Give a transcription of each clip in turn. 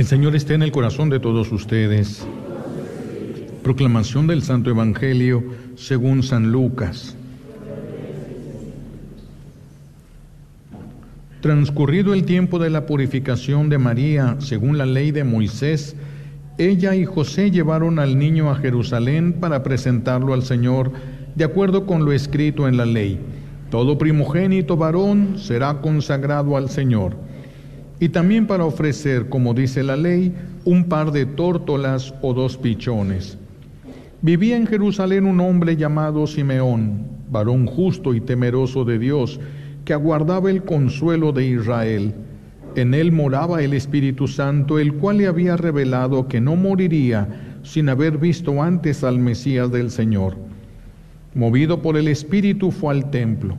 El Señor esté en el corazón de todos ustedes. Proclamación del Santo Evangelio según San Lucas. Transcurrido el tiempo de la purificación de María, según la ley de Moisés, ella y José llevaron al niño a Jerusalén para presentarlo al Señor, de acuerdo con lo escrito en la ley. Todo primogénito varón será consagrado al Señor y también para ofrecer, como dice la ley, un par de tórtolas o dos pichones. Vivía en Jerusalén un hombre llamado Simeón, varón justo y temeroso de Dios, que aguardaba el consuelo de Israel. En él moraba el Espíritu Santo, el cual le había revelado que no moriría sin haber visto antes al Mesías del Señor. Movido por el Espíritu fue al templo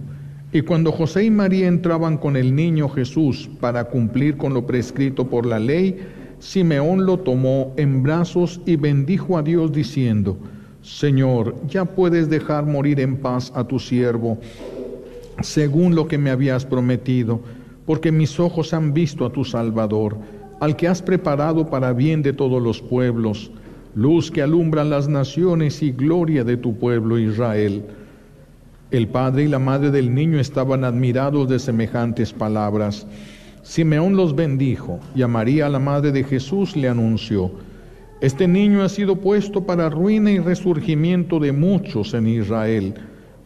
y cuando José y María entraban con el niño Jesús para cumplir con lo prescrito por la ley, Simeón lo tomó en brazos y bendijo a Dios diciendo, Señor, ya puedes dejar morir en paz a tu siervo, según lo que me habías prometido, porque mis ojos han visto a tu Salvador, al que has preparado para bien de todos los pueblos, luz que alumbra las naciones y gloria de tu pueblo Israel. El padre y la madre del niño estaban admirados de semejantes palabras. Simeón los bendijo y a María, la madre de Jesús, le anunció, Este niño ha sido puesto para ruina y resurgimiento de muchos en Israel,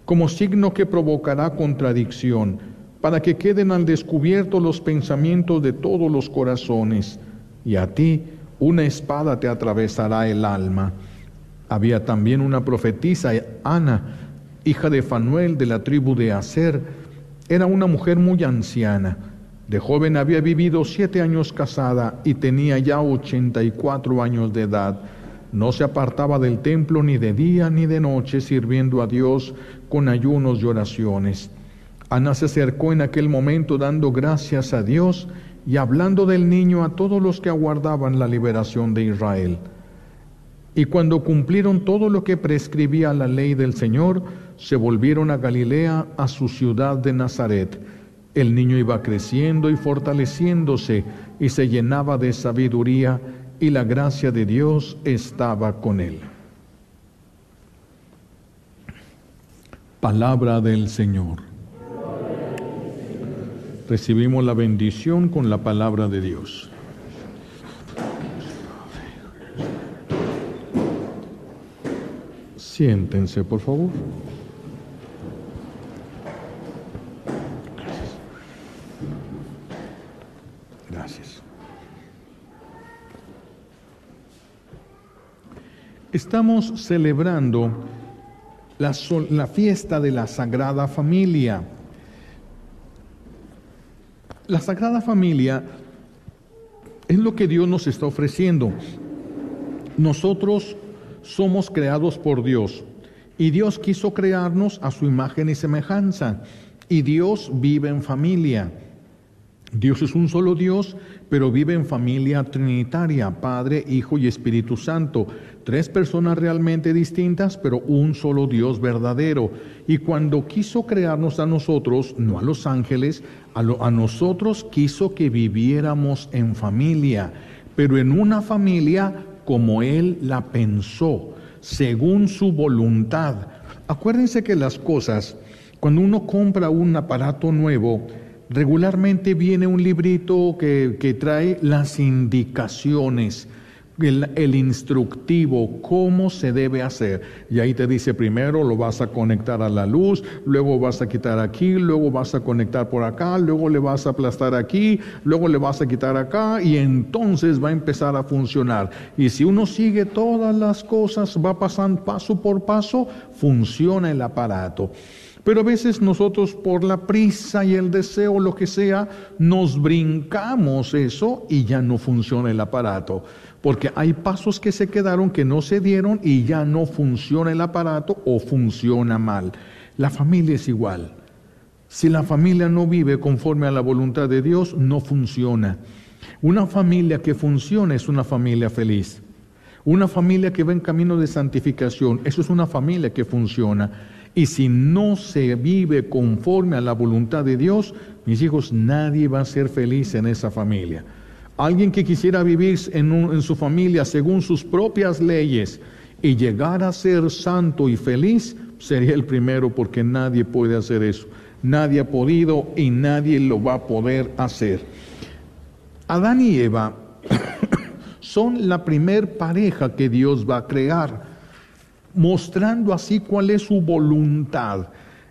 como signo que provocará contradicción, para que queden al descubierto los pensamientos de todos los corazones, y a ti una espada te atravesará el alma. Había también una profetisa, Ana, hija de Fanuel de la tribu de Aser, era una mujer muy anciana. De joven había vivido siete años casada y tenía ya ochenta y cuatro años de edad. No se apartaba del templo ni de día ni de noche, sirviendo a Dios con ayunos y oraciones. Ana se acercó en aquel momento dando gracias a Dios y hablando del niño a todos los que aguardaban la liberación de Israel. Y cuando cumplieron todo lo que prescribía la ley del Señor, se volvieron a Galilea, a su ciudad de Nazaret. El niño iba creciendo y fortaleciéndose y se llenaba de sabiduría y la gracia de Dios estaba con él. Palabra del Señor. Recibimos la bendición con la palabra de Dios. Siéntense, por favor. Gracias. Estamos celebrando la, fiesta de la Sagrada Familia. La Sagrada Familia es lo que Dios nos está ofreciendo. Nosotros somos creados por Dios y Dios quiso crearnos a su imagen y semejanza y Dios vive en familia. Dios es un solo Dios, pero vive en familia trinitaria, Padre, Hijo y Espíritu Santo. Tres personas realmente distintas, pero un solo Dios verdadero. Y cuando quiso crearnos a nosotros, no a los ángeles, a, nosotros quiso que viviéramos en familia, pero en una familia como Él la pensó, según su voluntad. Acuérdense que las cosas, cuando uno compra un aparato nuevo, regularmente viene un librito que, que trae las indicaciones el, instructivo, cómo se debe hacer. Y ahí te dice primero lo vas a conectar a la luz, luego vas a quitar aquí, luego vas a conectar por acá, luego le vas a aplastar aquí, luego le vas a quitar acá y entonces va a empezar a funcionar. Y si uno sigue todas las cosas, va pasando paso por paso, funciona el aparato. Pero a veces nosotros por la prisa y el deseo, lo que sea, nos brincamos eso y ya no funciona el aparato porque hay pasos que se quedaron que no se dieron y ya no funciona el aparato o funciona mal. La familia es igual. Si la familia no vive conforme a la voluntad de Dios, no funciona. Una familia que funciona es una familia feliz. Una familia que va en camino de santificación, eso es una familia que funciona. Y si no se vive conforme a la voluntad de Dios, mis hijos, nadie va a ser feliz en esa familia. Alguien que quisiera vivir en, en su familia según sus propias leyes y llegar a ser santo y feliz, sería el primero porque nadie puede hacer eso. Nadie ha podido y nadie lo va a poder hacer. Adán y Eva son la primer pareja que Dios va a crear, mostrando así cuál es su voluntad.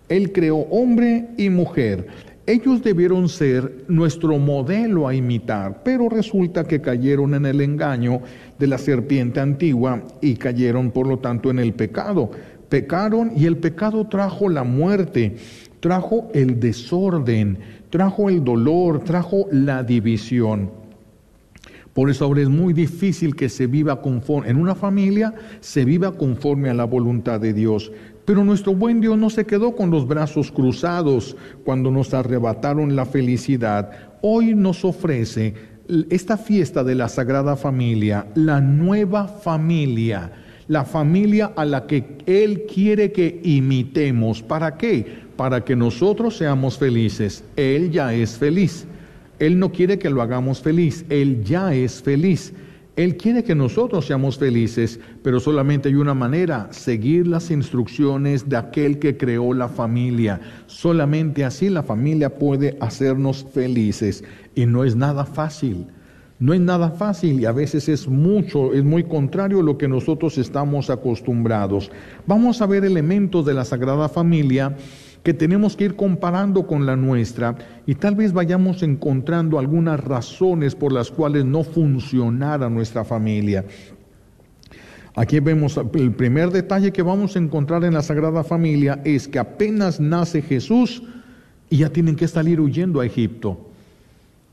Él creó hombre y mujer. Ellos debieron ser nuestro modelo a imitar, pero resulta que cayeron en el engaño de la serpiente antigua y cayeron por lo tanto en el pecado. Pecaron y el pecado trajo la muerte, trajo el desorden, trajo el dolor, trajo la división. Por eso ahora es muy difícil que se viva conforme, en una familia se viva conforme a la voluntad de Dios. Pero nuestro buen Dios no se quedó con los brazos cruzados cuando nos arrebataron la felicidad. Hoy nos ofrece esta fiesta de la Sagrada Familia, la nueva familia, la familia a la que Él quiere que imitemos. ¿Para qué? Para que nosotros seamos felices. Él ya es feliz. Él no quiere que lo hagamos feliz, Él ya es feliz. Él quiere que nosotros seamos felices, pero solamente hay una manera, seguir las instrucciones de aquel que creó la familia. Solamente así la familia puede hacernos felices y no es nada fácil. No es nada fácil y a veces es mucho, es muy contrario a lo que nosotros estamos acostumbrados. Vamos a ver elementos de la Sagrada Familia que tenemos que ir comparando con la nuestra y tal vez vayamos encontrando algunas razones por las cuales no funcionara nuestra familia. Aquí vemos el primer detalle que vamos a encontrar en la Sagrada Familia es que apenas nace Jesús y ya tienen que salir huyendo a Egipto.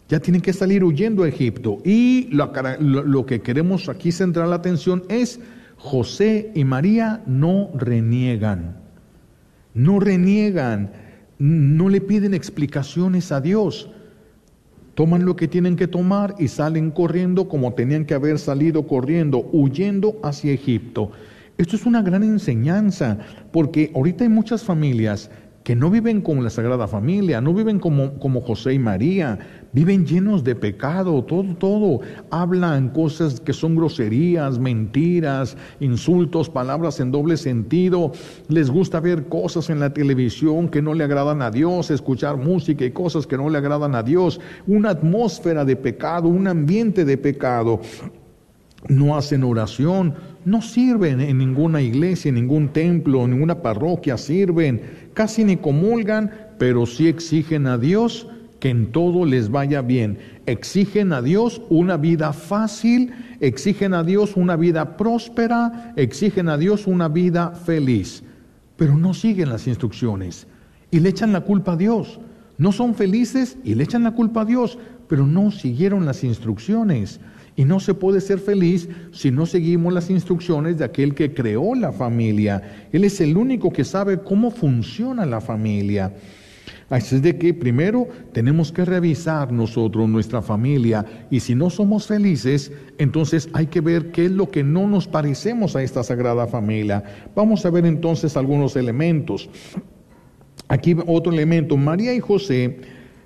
Ya tienen que salir huyendo a Egipto. Y lo, lo que queremos aquí centrar la atención es José y María no reniegan no reniegan, no le piden explicaciones a Dios. Toman lo que tienen que tomar y salen corriendo como tenían que haber salido corriendo, huyendo hacia Egipto. Esto es una gran enseñanza, porque ahorita hay muchas familias que no viven como la Sagrada Familia, no viven como, como José y María, viven llenos de pecado, todo, todo. Hablan cosas que son groserías, mentiras, insultos, palabras en doble sentido. Les gusta ver cosas en la televisión que no le agradan a Dios, escuchar música y cosas que no le agradan a Dios. Una atmósfera de pecado, un ambiente de pecado. No hacen oración, no sirven en ninguna iglesia, en ningún templo, en ninguna parroquia, sirven, casi ni comulgan, pero sí exigen a Dios que en todo les vaya bien. Exigen a Dios una vida fácil, exigen a Dios una vida próspera, exigen a Dios una vida feliz, pero no siguen las instrucciones y le echan la culpa a Dios. No son felices y le echan la culpa a Dios, pero no siguieron las instrucciones. Y no se puede ser feliz si no seguimos las instrucciones de aquel que creó la familia. Él es el único que sabe cómo funciona la familia. Así es de que primero tenemos que revisar nosotros nuestra familia y si no somos felices, entonces hay que ver qué es lo que no nos parecemos a esta sagrada familia. Vamos a ver entonces algunos elementos. Aquí otro elemento, María y José,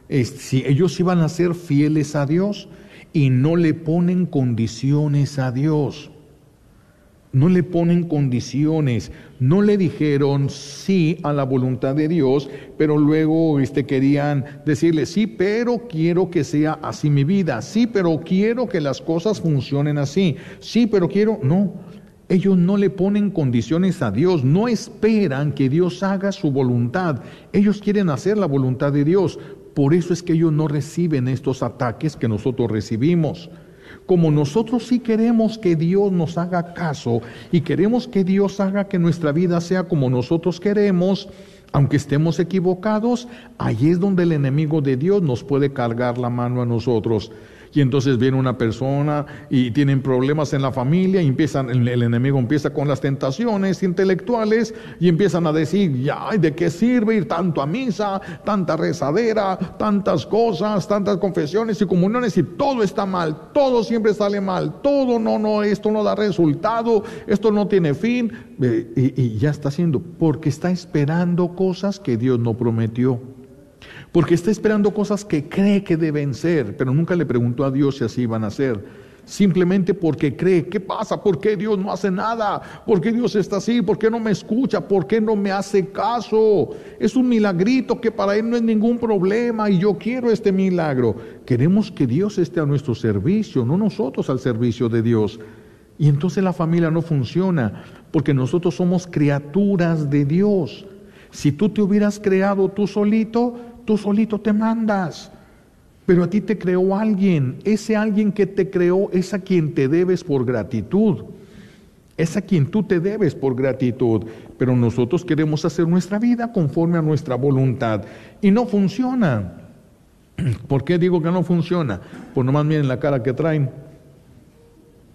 si ellos iban a ser fieles a Dios, y no le ponen condiciones a Dios. No le ponen condiciones, no le dijeron sí a la voluntad de Dios, pero luego este, querían decirle sí, pero quiero que sea así mi vida, sí, pero quiero que las cosas funcionen así, sí, pero quiero, no, ellos no le ponen condiciones a Dios, no esperan que Dios haga su voluntad. Ellos quieren hacer la voluntad de Dios. Por eso es que ellos no reciben estos ataques que nosotros recibimos. Como nosotros sí queremos que Dios nos haga caso y queremos que Dios haga que nuestra vida sea como nosotros queremos, aunque estemos equivocados, ahí es donde el enemigo de Dios nos puede cargar la mano a nosotros y entonces viene una persona y tienen problemas en la familia y empiezan, el, enemigo empieza con las tentaciones intelectuales y empiezan a decir, ya, ¿de qué sirve ir tanto a misa, tanta rezadera, tantas cosas, tantas confesiones y comuniones y todo está mal, todo siempre sale mal, todo no, no, esto no da resultado, esto no tiene fin y, y ya está haciendo, porque está esperando cosas que Dios no prometió porque está esperando cosas que cree que deben ser, pero nunca le preguntó a Dios si así iban a ser. Simplemente porque cree, ¿qué pasa? ¿Por qué Dios no hace nada? ¿Por qué Dios está así? ¿Por qué no me escucha? ¿Por qué no me hace caso? Es un milagrito que para Él no es ningún problema y yo quiero este milagro. Queremos que Dios esté a nuestro servicio, no nosotros al servicio de Dios. Y entonces la familia no funciona, porque nosotros somos criaturas de Dios. Si tú te hubieras creado tú solito, tú solito te mandas. Pero a ti te creó alguien. Ese alguien que te creó es a quien te debes por gratitud. Es a quien tú te debes por gratitud. Pero nosotros queremos hacer nuestra vida conforme a nuestra voluntad. Y no funciona. ¿Por qué digo que no funciona? Pues nomás miren la cara que traen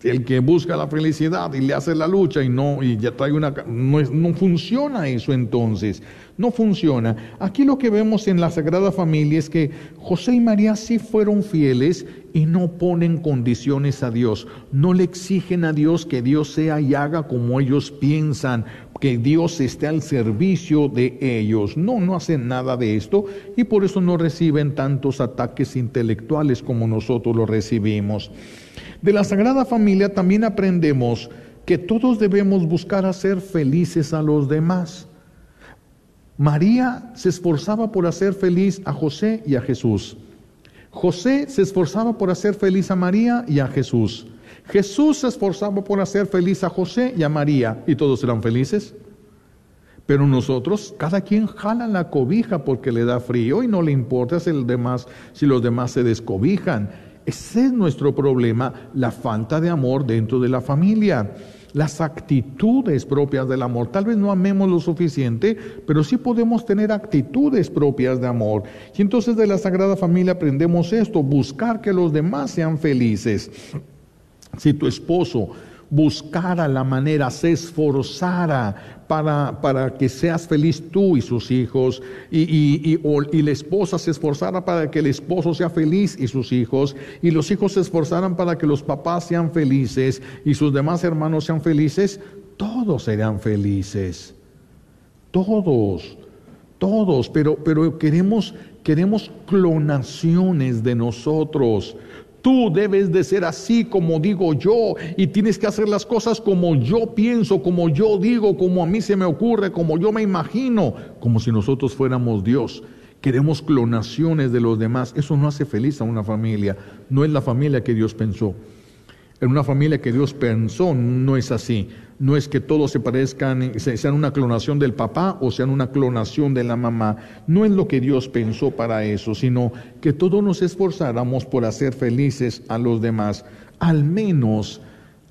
el que busca la felicidad y le hace la lucha y no y ya trae una no, no, funciona eso entonces no funciona. Aquí lo que vemos en la Sagrada Familia es que José y María sí fueron fieles y no ponen condiciones a Dios no le exigen a Dios que Dios sea y haga como ellos piensan que Dios esté al servicio de ellos no no hacen nada de esto y por eso no reciben tantos ataques intelectuales como nosotros lo recibimos de la Sagrada Familia también aprendemos que todos debemos buscar hacer felices a los demás. María se esforzaba por hacer feliz a José y a Jesús. José se esforzaba por hacer feliz a María y a Jesús. Jesús se esforzaba por hacer feliz a José y a María y todos eran felices. Pero nosotros, cada quien jala la cobija porque le da frío y no le importa si, demás, si los demás se descobijan. Ese es nuestro problema, la falta de amor dentro de la familia, las actitudes propias del amor. Tal vez no amemos lo suficiente, pero sí podemos tener actitudes propias de amor. Y entonces de la Sagrada Familia aprendemos esto, buscar que los demás sean felices. Si tu esposo buscara la manera, se esforzara para, para que seas feliz tú y sus hijos, y, y, y, la esposa se esforzara para que el esposo sea feliz y sus hijos, y los hijos se esforzaran para que los papás sean felices y sus demás hermanos sean felices, todos serán felices. Todos, todos, pero, pero queremos, queremos clonaciones de nosotros. Tú debes de ser así como digo yo y tienes que hacer las cosas como yo pienso, como yo digo, como a mí se me ocurre, como yo me imagino, como si nosotros fuéramos Dios. Queremos clonaciones de los demás. Eso no hace feliz a una familia. No es la familia que Dios pensó. En una familia que Dios pensó no es así no es que todos se parezcan, sean una clonación del papá o sean una clonación de la mamá. No es lo que Dios pensó para eso, sino que todos nos esforzáramos por hacer felices a los demás, al menos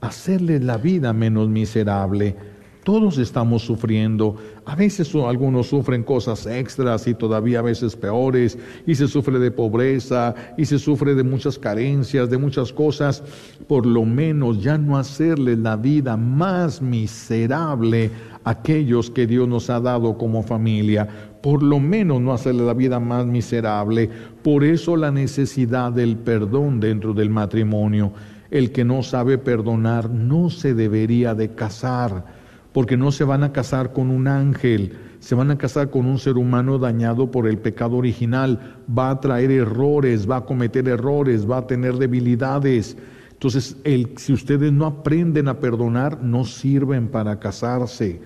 hacerles la vida menos miserable. Todos estamos sufriendo. A veces algunos sufren cosas extras y todavía a veces peores. Y se sufre de pobreza y se sufre de muchas carencias, de muchas cosas. Por lo menos ya no hacerles la vida más miserable a aquellos que Dios nos ha dado como familia. Por lo menos no hacerle la vida más miserable. Por eso la necesidad del perdón dentro del matrimonio. El que no sabe perdonar no se debería de casar porque no se van a casar con un ángel, se van a casar con un ser humano dañado por el pecado original, va a traer errores, va a cometer errores, va a tener debilidades. Entonces, si ustedes no aprenden a perdonar, no sirven para casarse,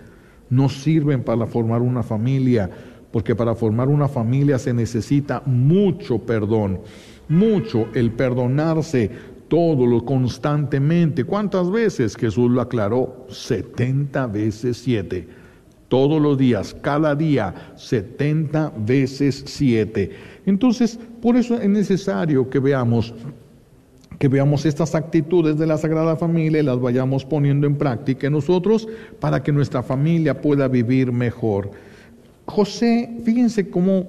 no sirven para formar una familia, porque para formar una familia se necesita mucho perdón, mucho el perdonarse, todo lo constantemente. ¿Cuántas veces Jesús lo aclaró? 70 veces 7. Todos los días, cada día, 70 veces 7. Entonces, por eso es necesario que veamos que veamos estas actitudes de la Sagrada Familia y las vayamos poniendo en práctica nosotros para que nuestra familia pueda vivir mejor. José, fíjense cómo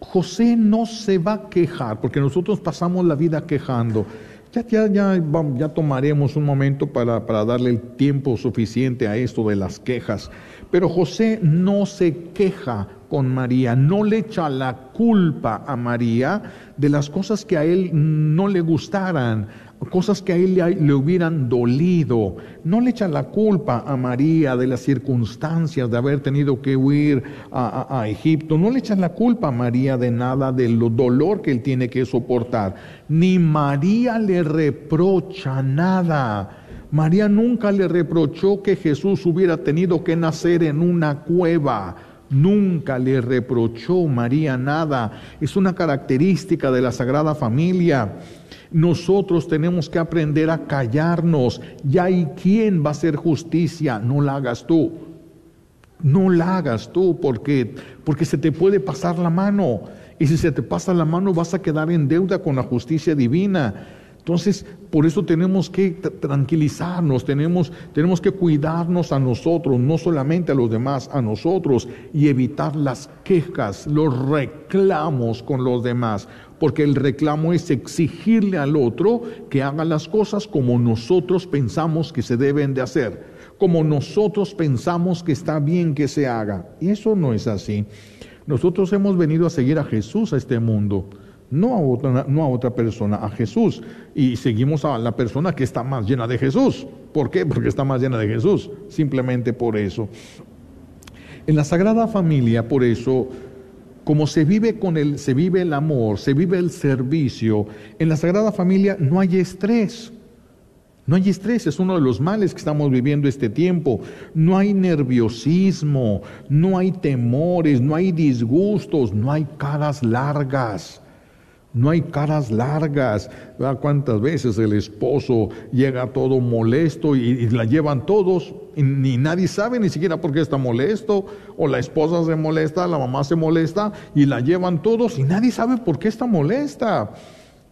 José no se va a quejar, porque nosotros pasamos la vida quejando. Ya, tomaremos un momento para, para darle el tiempo suficiente a esto de las quejas. Pero José no se queja con María, no le echa la culpa a María de las cosas que a él no le gustaran, cosas que a él le, hubieran dolido. No le echa la culpa a María de las circunstancias de haber tenido que huir a, a Egipto. No le echa la culpa a María de nada, del dolor que él tiene que soportar. Ni María le reprocha nada. María nunca le reprochó que Jesús hubiera tenido que nacer en una cueva. Nunca le reprochó María nada. Es una característica de la Sagrada Familia. Nosotros tenemos que aprender a callarnos. Ya hay quien va a hacer justicia, no la hagas tú. No la hagas tú porque porque se te puede pasar la mano y si se te pasa la mano vas a quedar en deuda con la justicia divina. Entonces, por eso tenemos que tranquilizarnos, tenemos, tenemos que cuidarnos a nosotros, no solamente a los demás, a nosotros, y evitar las quejas, los reclamos con los demás, porque el reclamo es exigirle al otro que haga las cosas como nosotros pensamos que se deben de hacer, como nosotros pensamos que está bien que se haga. Y eso no es así. Nosotros hemos venido a seguir a Jesús a este mundo no a, otra, no a otra persona, a Jesús. Y seguimos a la persona que está más llena de Jesús. ¿Por qué? Porque está más llena de Jesús. Simplemente por eso. En la Sagrada Familia, por eso, como se vive con el, se vive el amor, se vive el servicio, en la Sagrada Familia no hay estrés. No hay estrés, es uno de los males que estamos viviendo este tiempo. No hay nerviosismo, no hay temores, no hay disgustos, no hay caras largas. No hay caras largas. ¿Cuántas veces el esposo llega todo molesto y, la llevan todos y ni nadie sabe ni siquiera por qué está molesto? O la esposa se molesta, la mamá se molesta y la llevan todos y nadie sabe por qué está molesta.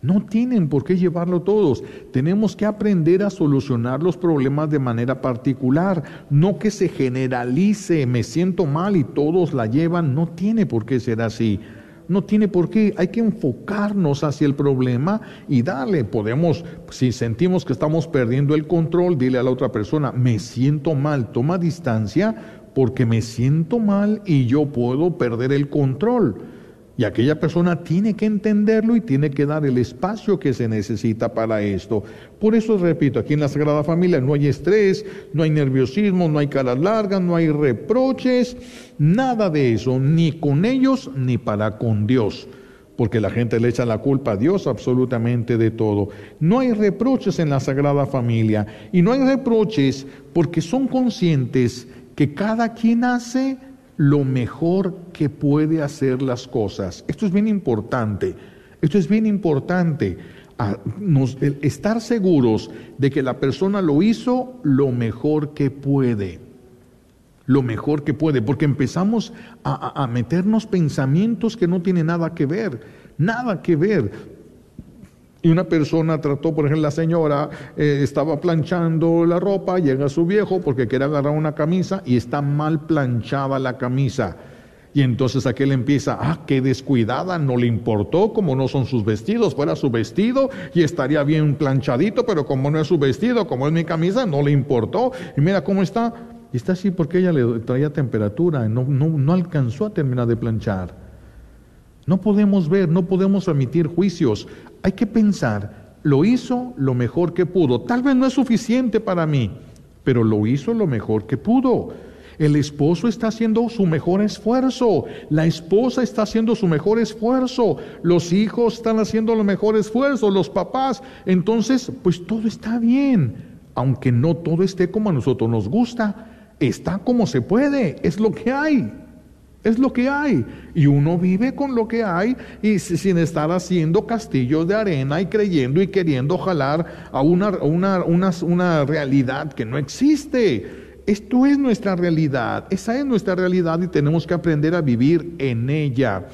No tienen por qué llevarlo todos. Tenemos que aprender a solucionar los problemas de manera particular, no que se generalice, me siento mal y todos la llevan, no tiene por qué ser así. No tiene por qué, hay que enfocarnos hacia el problema y darle. Podemos, si sentimos que estamos perdiendo el control, dile a la otra persona, me siento mal, toma distancia porque me siento mal y yo puedo perder el control. Y aquella persona tiene que entenderlo y tiene que dar el espacio que se necesita para esto. Por eso repito, aquí en la Sagrada Familia no hay estrés, no hay nerviosismo, no hay caras largas, no hay reproches, nada de eso, ni con ellos ni para con Dios. Porque la gente le echa la culpa a Dios absolutamente de todo. No hay reproches en la Sagrada Familia. Y no hay reproches porque son conscientes que cada quien hace lo mejor que puede hacer las cosas. Esto es bien importante. Esto es bien importante. estar seguros de que la persona lo hizo lo mejor que puede. Lo mejor que puede. Porque empezamos a meternos pensamientos que no tienen nada que ver. Nada que ver. Y una persona trató, por ejemplo, la señora eh, estaba planchando la ropa, llega su viejo porque quiere agarrar una camisa y está mal planchada la camisa. Y entonces aquel empieza, ah, qué descuidada, no le importó, como no son sus vestidos, fuera su vestido y estaría bien planchadito, pero como no es su vestido, como es mi camisa, no le importó. Y mira cómo está. Y está así porque ella le traía temperatura, no, no, no alcanzó a terminar de planchar. No podemos ver, no podemos emitir juicios. Hay que pensar, lo hizo lo mejor que pudo. Tal vez no es suficiente para mí, pero lo hizo lo mejor que pudo. El esposo está haciendo su mejor esfuerzo, la esposa está haciendo su mejor esfuerzo, los hijos están haciendo lo mejor esfuerzo, los papás. Entonces, pues todo está bien, aunque no todo esté como a nosotros nos gusta, está como se puede, es lo que hay. Es lo que hay. Y uno vive con lo que hay y sin estar haciendo castillos de arena y creyendo y queriendo jalar a una, una, una, realidad que no existe. Esto es nuestra realidad. Esa es nuestra realidad y tenemos que aprender a vivir en ella.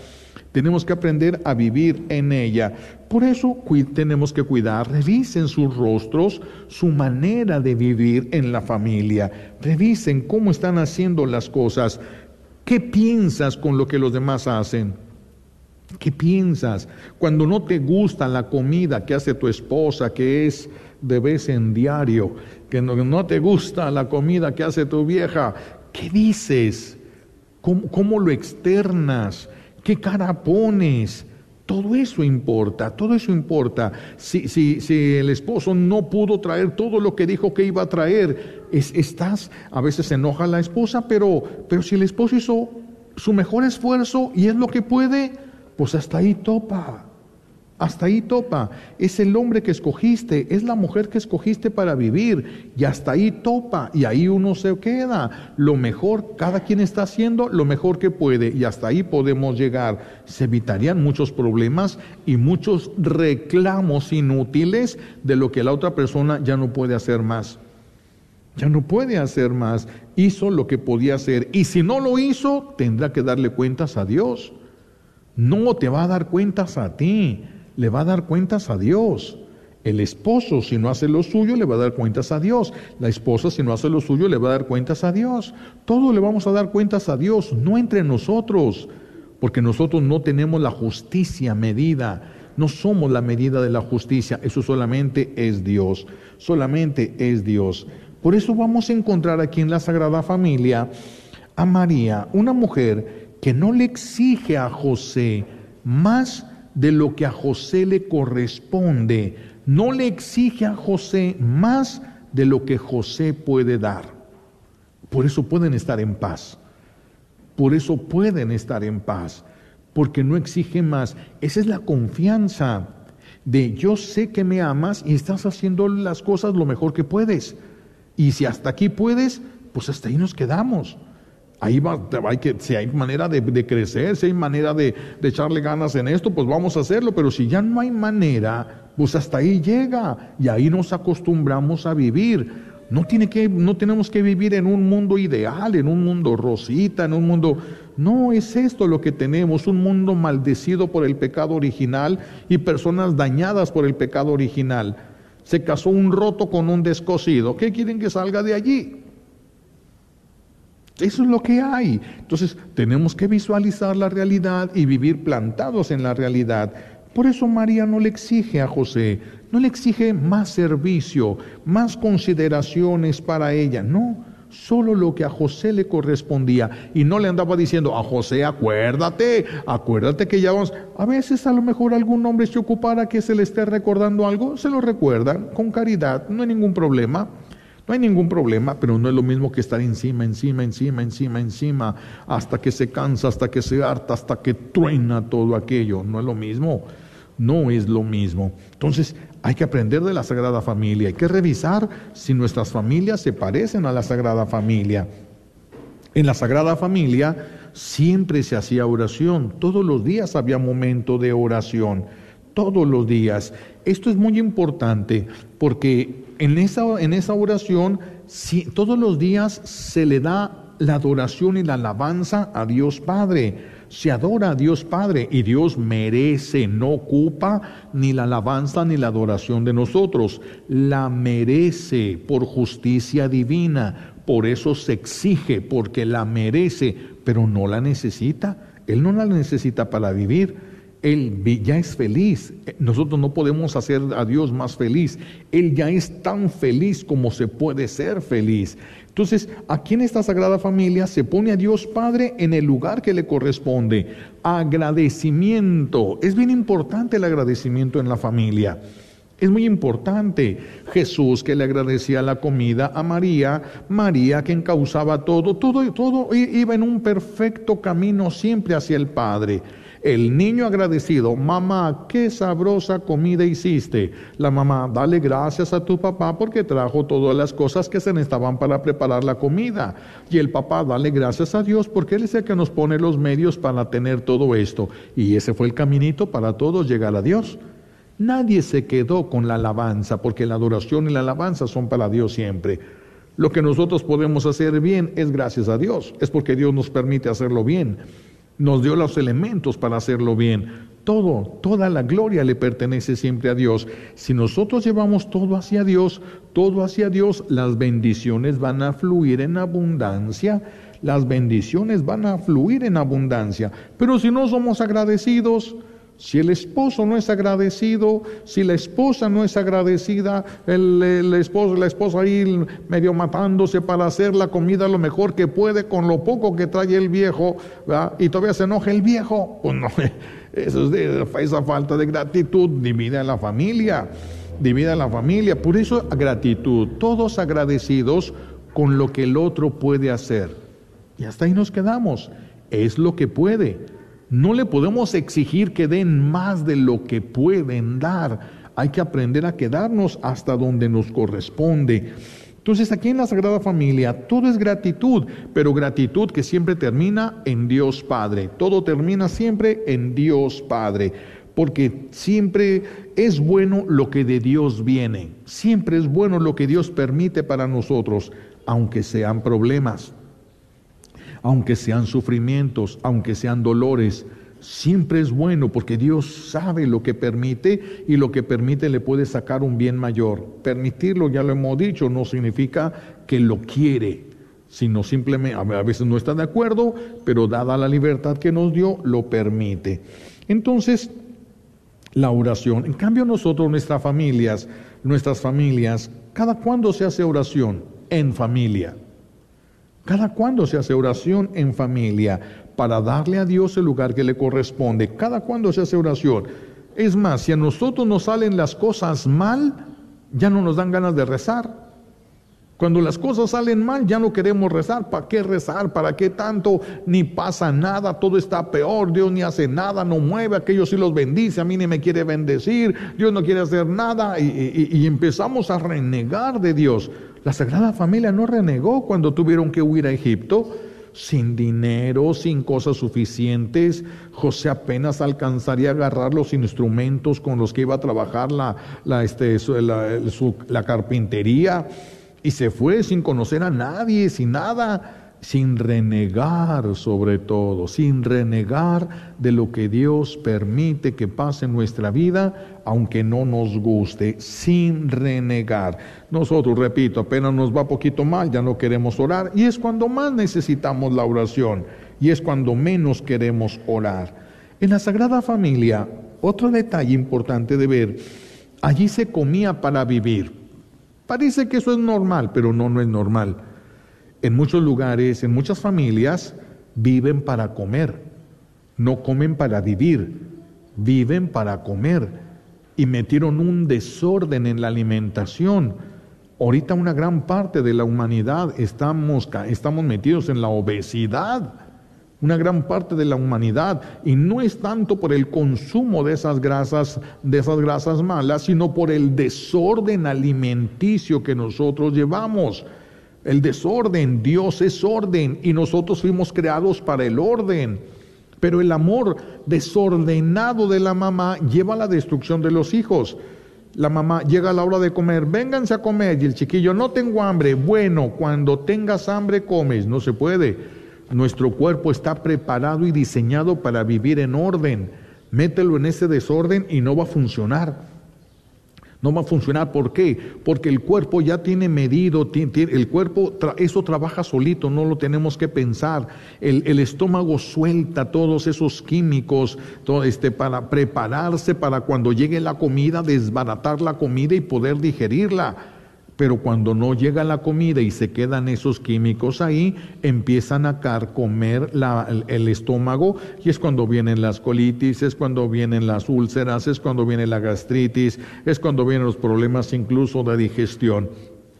Tenemos que aprender a vivir en ella. Por eso tenemos que cuidar, revisen sus rostros, su manera de vivir en la familia. Revisen cómo están haciendo las cosas. ¿Qué piensas con lo que los demás hacen? ¿Qué piensas? Cuando no te gusta la comida que hace tu esposa, que es de vez en diario, que no, te gusta la comida que hace tu vieja, ¿qué dices? cómo, lo externas, qué cara pones. Todo eso importa, todo eso importa. Si, si, si, el esposo no pudo traer todo lo que dijo que iba a traer, es, estás, a veces se enoja la esposa, pero, pero si el esposo hizo su mejor esfuerzo y es lo que puede, pues hasta ahí topa. Hasta ahí topa. Es el hombre que escogiste, es la mujer que escogiste para vivir. Y hasta ahí topa. Y ahí uno se queda. Lo mejor, cada quien está haciendo lo mejor que puede. Y hasta ahí podemos llegar. Se evitarían muchos problemas y muchos reclamos inútiles de lo que la otra persona ya no puede hacer más. Ya no puede hacer más. Hizo lo que podía hacer. Y si no lo hizo, tendrá que darle cuentas a Dios. No te va a dar cuentas a ti le va a dar cuentas a Dios. El esposo, si no hace lo suyo, le va a dar cuentas a Dios. La esposa, si no hace lo suyo, le va a dar cuentas a Dios. Todo le vamos a dar cuentas a Dios, no entre nosotros, porque nosotros no tenemos la justicia medida. No somos la medida de la justicia, eso solamente es Dios, solamente es Dios. Por eso vamos a encontrar aquí en la Sagrada Familia a María, una mujer que no le exige a José más de lo que a José le corresponde. No le exige a José más de lo que José puede dar. Por eso pueden estar en paz. Por eso pueden estar en paz. Porque no exige más. Esa es la confianza de yo sé que me amas y estás haciendo las cosas lo mejor que puedes. Y si hasta aquí puedes, pues hasta ahí nos quedamos. Ahí va, hay que, si hay manera de, crecer, si hay manera de, echarle ganas en esto, pues vamos a hacerlo. Pero si ya no hay manera, pues hasta ahí llega. Y ahí nos acostumbramos a vivir. No, tiene que, no tenemos que vivir en un mundo ideal, en un mundo rosita, en un mundo... No es esto lo que tenemos, un mundo maldecido por el pecado original y personas dañadas por el pecado original. Se casó un roto con un descosido. ¿Qué quieren que salga de allí? Eso es lo que hay. Entonces tenemos que visualizar la realidad y vivir plantados en la realidad. Por eso María no le exige a José, no le exige más servicio, más consideraciones para ella, no, solo lo que a José le correspondía. Y no le andaba diciendo, a José, acuérdate, acuérdate que ya vamos. A veces a lo mejor algún hombre se ocupara que se le esté recordando algo, se lo recuerdan con caridad, no hay ningún problema. No hay ningún problema, pero no es lo mismo que estar encima, encima, encima, encima, encima, hasta que se cansa, hasta que se harta, hasta que truena todo aquello. No es lo mismo, no es lo mismo. Entonces hay que aprender de la Sagrada Familia, hay que revisar si nuestras familias se parecen a la Sagrada Familia. En la Sagrada Familia siempre se hacía oración, todos los días había momento de oración, todos los días. Esto es muy importante porque en esa, en esa oración si, todos los días se le da la adoración y la alabanza a Dios Padre. Se adora a Dios Padre y Dios merece, no ocupa ni la alabanza ni la adoración de nosotros. La merece por justicia divina. Por eso se exige, porque la merece, pero no la necesita. Él no la necesita para vivir. Él ya es feliz. Nosotros no podemos hacer a Dios más feliz. Él ya es tan feliz como se puede ser feliz. Entonces, aquí en esta Sagrada Familia se pone a Dios Padre en el lugar que le corresponde. Agradecimiento. Es bien importante el agradecimiento en la familia. Es muy importante. Jesús que le agradecía la comida a María, María que encauzaba todo, todo, todo iba en un perfecto camino siempre hacia el Padre. El niño agradecido, mamá, qué sabrosa comida hiciste. La mamá, dale gracias a tu papá porque trajo todas las cosas que se necesitaban para preparar la comida. Y el papá, dale gracias a Dios porque Él es el que nos pone los medios para tener todo esto. Y ese fue el caminito para todos llegar a Dios. Nadie se quedó con la alabanza porque la adoración y la alabanza son para Dios siempre. Lo que nosotros podemos hacer bien es gracias a Dios, es porque Dios nos permite hacerlo bien nos dio los elementos para hacerlo bien. Todo, toda la gloria le pertenece siempre a Dios. Si nosotros llevamos todo hacia Dios, todo hacia Dios, las bendiciones van a fluir en abundancia. Las bendiciones van a fluir en abundancia. Pero si no somos agradecidos, Si el esposo no es agradecido, si la esposa no es agradecida, el, esposo, la esposa ahí medio matándose para hacer la comida lo mejor que puede con lo poco que trae el viejo, y todavía se enoja el viejo, pues no, eso es esa falta de gratitud divide a la familia, divide a la familia. Por eso gratitud, todos agradecidos con lo que el otro puede hacer. Y hasta ahí nos quedamos. Es lo que puede. No le podemos exigir que den más de lo que pueden dar. Hay que aprender a quedarnos hasta donde nos corresponde. Entonces aquí en la Sagrada Familia todo es gratitud, pero gratitud que siempre termina en Dios Padre. Todo termina siempre en Dios Padre, porque siempre es bueno lo que de Dios viene. Siempre es bueno lo que Dios permite para nosotros, aunque sean problemas aunque sean sufrimientos, aunque sean dolores, siempre es bueno porque Dios sabe lo que permite y lo que permite le puede sacar un bien mayor. Permitirlo, ya lo hemos dicho, no significa que lo quiere, sino simplemente, a veces no está de acuerdo, pero dada la libertad que nos dio, lo permite. Entonces, la oración. En cambio nosotros, nuestras familias, nuestras familias, ¿cada cuándo se hace oración? En familia. Cada cuando se hace oración en familia para darle a Dios el lugar que le corresponde. Cada cuando se hace oración. Es más, si a nosotros nos salen las cosas mal, ya no nos dan ganas de rezar. Cuando las cosas salen mal, ya no queremos rezar. ¿Para qué rezar? ¿Para qué tanto? Ni pasa nada, todo está peor, Dios ni hace nada, no mueve, aquellos sí los bendice, a mí ni me quiere bendecir, Dios no quiere hacer nada y empezamos a renegar de Dios. La Sagrada Familia no renegó cuando tuvieron que huir a Egipto sin dinero, sin cosas suficientes. José apenas alcanzaría a agarrar los instrumentos con los que iba a trabajar la, este, la carpintería y se fue sin conocer a nadie, sin nada sin renegar sobre todo, sin renegar de lo que Dios permite que pase en nuestra vida, aunque no nos guste, sin renegar. Nosotros, repito, apenas nos va poquito mal, ya no queremos orar, y es cuando más necesitamos la oración, y es cuando menos queremos orar. En la Sagrada Familia, otro detalle importante de ver, allí se comía para vivir. Parece que eso es normal, pero no, no es normal en muchos lugares, en muchas familias, viven para comer, no comen para vivir, viven para comer y metieron un desorden en la alimentación. Ahorita una gran parte de la humanidad estamos, estamos metidos en la obesidad, una gran parte de la humanidad, y no es tanto por el consumo de esas grasas, de esas grasas malas, sino por el desorden alimenticio que nosotros llevamos. El desorden, Dios es orden y nosotros fuimos creados para el orden. Pero el amor desordenado de la mamá lleva a la destrucción de los hijos. La mamá llega a la hora de comer, vénganse a comer y el chiquillo, no tengo hambre. Bueno, cuando tengas hambre comes, no se puede. Nuestro cuerpo está preparado y diseñado para vivir en orden. Mételo en ese desorden y no va a funcionar. No va a funcionar. ¿Por qué? Porque el cuerpo ya tiene medido, el cuerpo, eso trabaja solito, no lo tenemos que pensar. El, el estómago suelta todos esos químicos todo este, para prepararse para cuando llegue la comida, desbaratar la comida y poder digerirla. Pero cuando no llega la comida y se quedan esos químicos ahí, empiezan a carcomer la, el, estómago y es cuando vienen las colitis, es cuando vienen las úlceras, es cuando viene la gastritis, es cuando vienen los problemas incluso de digestión.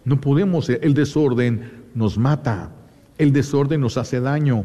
No podemos, el desorden nos mata, el desorden nos hace daño.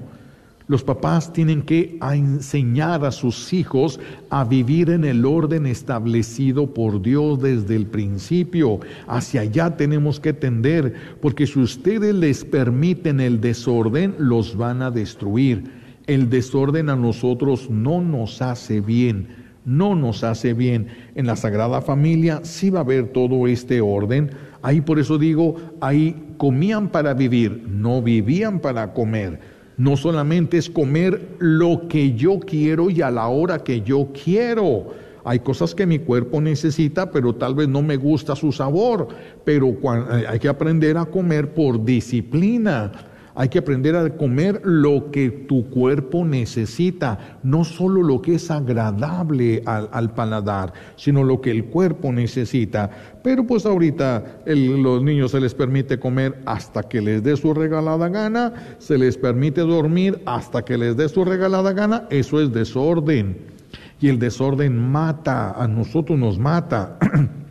Los papás tienen que enseñar a sus hijos a vivir en el orden establecido por Dios desde el principio. Hacia allá tenemos que tender, porque si ustedes les permiten el desorden, los van a destruir. El desorden a nosotros no nos hace bien, no nos hace bien. En la Sagrada Familia sí va a haber todo este orden. Ahí por eso digo, ahí comían para vivir, no vivían para comer no solamente es comer lo que yo quiero y a la hora que yo quiero. Hay cosas que mi cuerpo necesita, pero tal vez no me gusta su sabor. Pero eh, hay que aprender a comer por disciplina. Hay que aprender a comer lo que tu cuerpo necesita, no solo lo que es agradable al, paladar, sino lo que el cuerpo necesita. Pero pues ahorita los niños se les permite comer hasta que les dé su regalada gana, se les permite dormir hasta que les dé su regalada gana, eso es desorden. Y el desorden mata, a nosotros nos mata.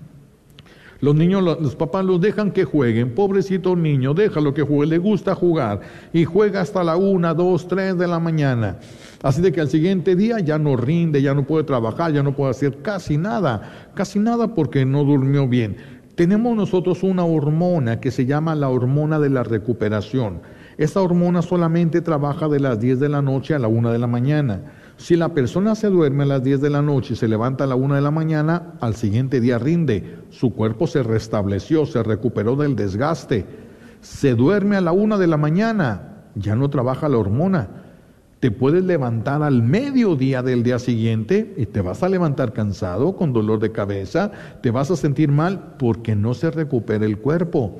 Los niños, los papás los dejan que jueguen, pobrecito niño, déjalo que juegue, le gusta jugar y juega hasta la una, dos, tres de la mañana. Así de que al siguiente día ya no rinde, ya no puede trabajar, ya no puede hacer casi nada, casi nada porque no durmió bien. Tenemos nosotros una hormona que se llama la hormona de la recuperación. Esta hormona solamente trabaja de las 10 de la noche a la una de la mañana. Si la persona se duerme a las 10 de la noche y se levanta a la 1 de la mañana, al siguiente día rinde. Su cuerpo se restableció, se recuperó del desgaste. Se duerme a la 1 de la mañana, ya no trabaja la hormona. Te puedes levantar al mediodía del día siguiente y te vas a levantar cansado, con dolor de cabeza, te vas a sentir mal porque no se recupera el cuerpo.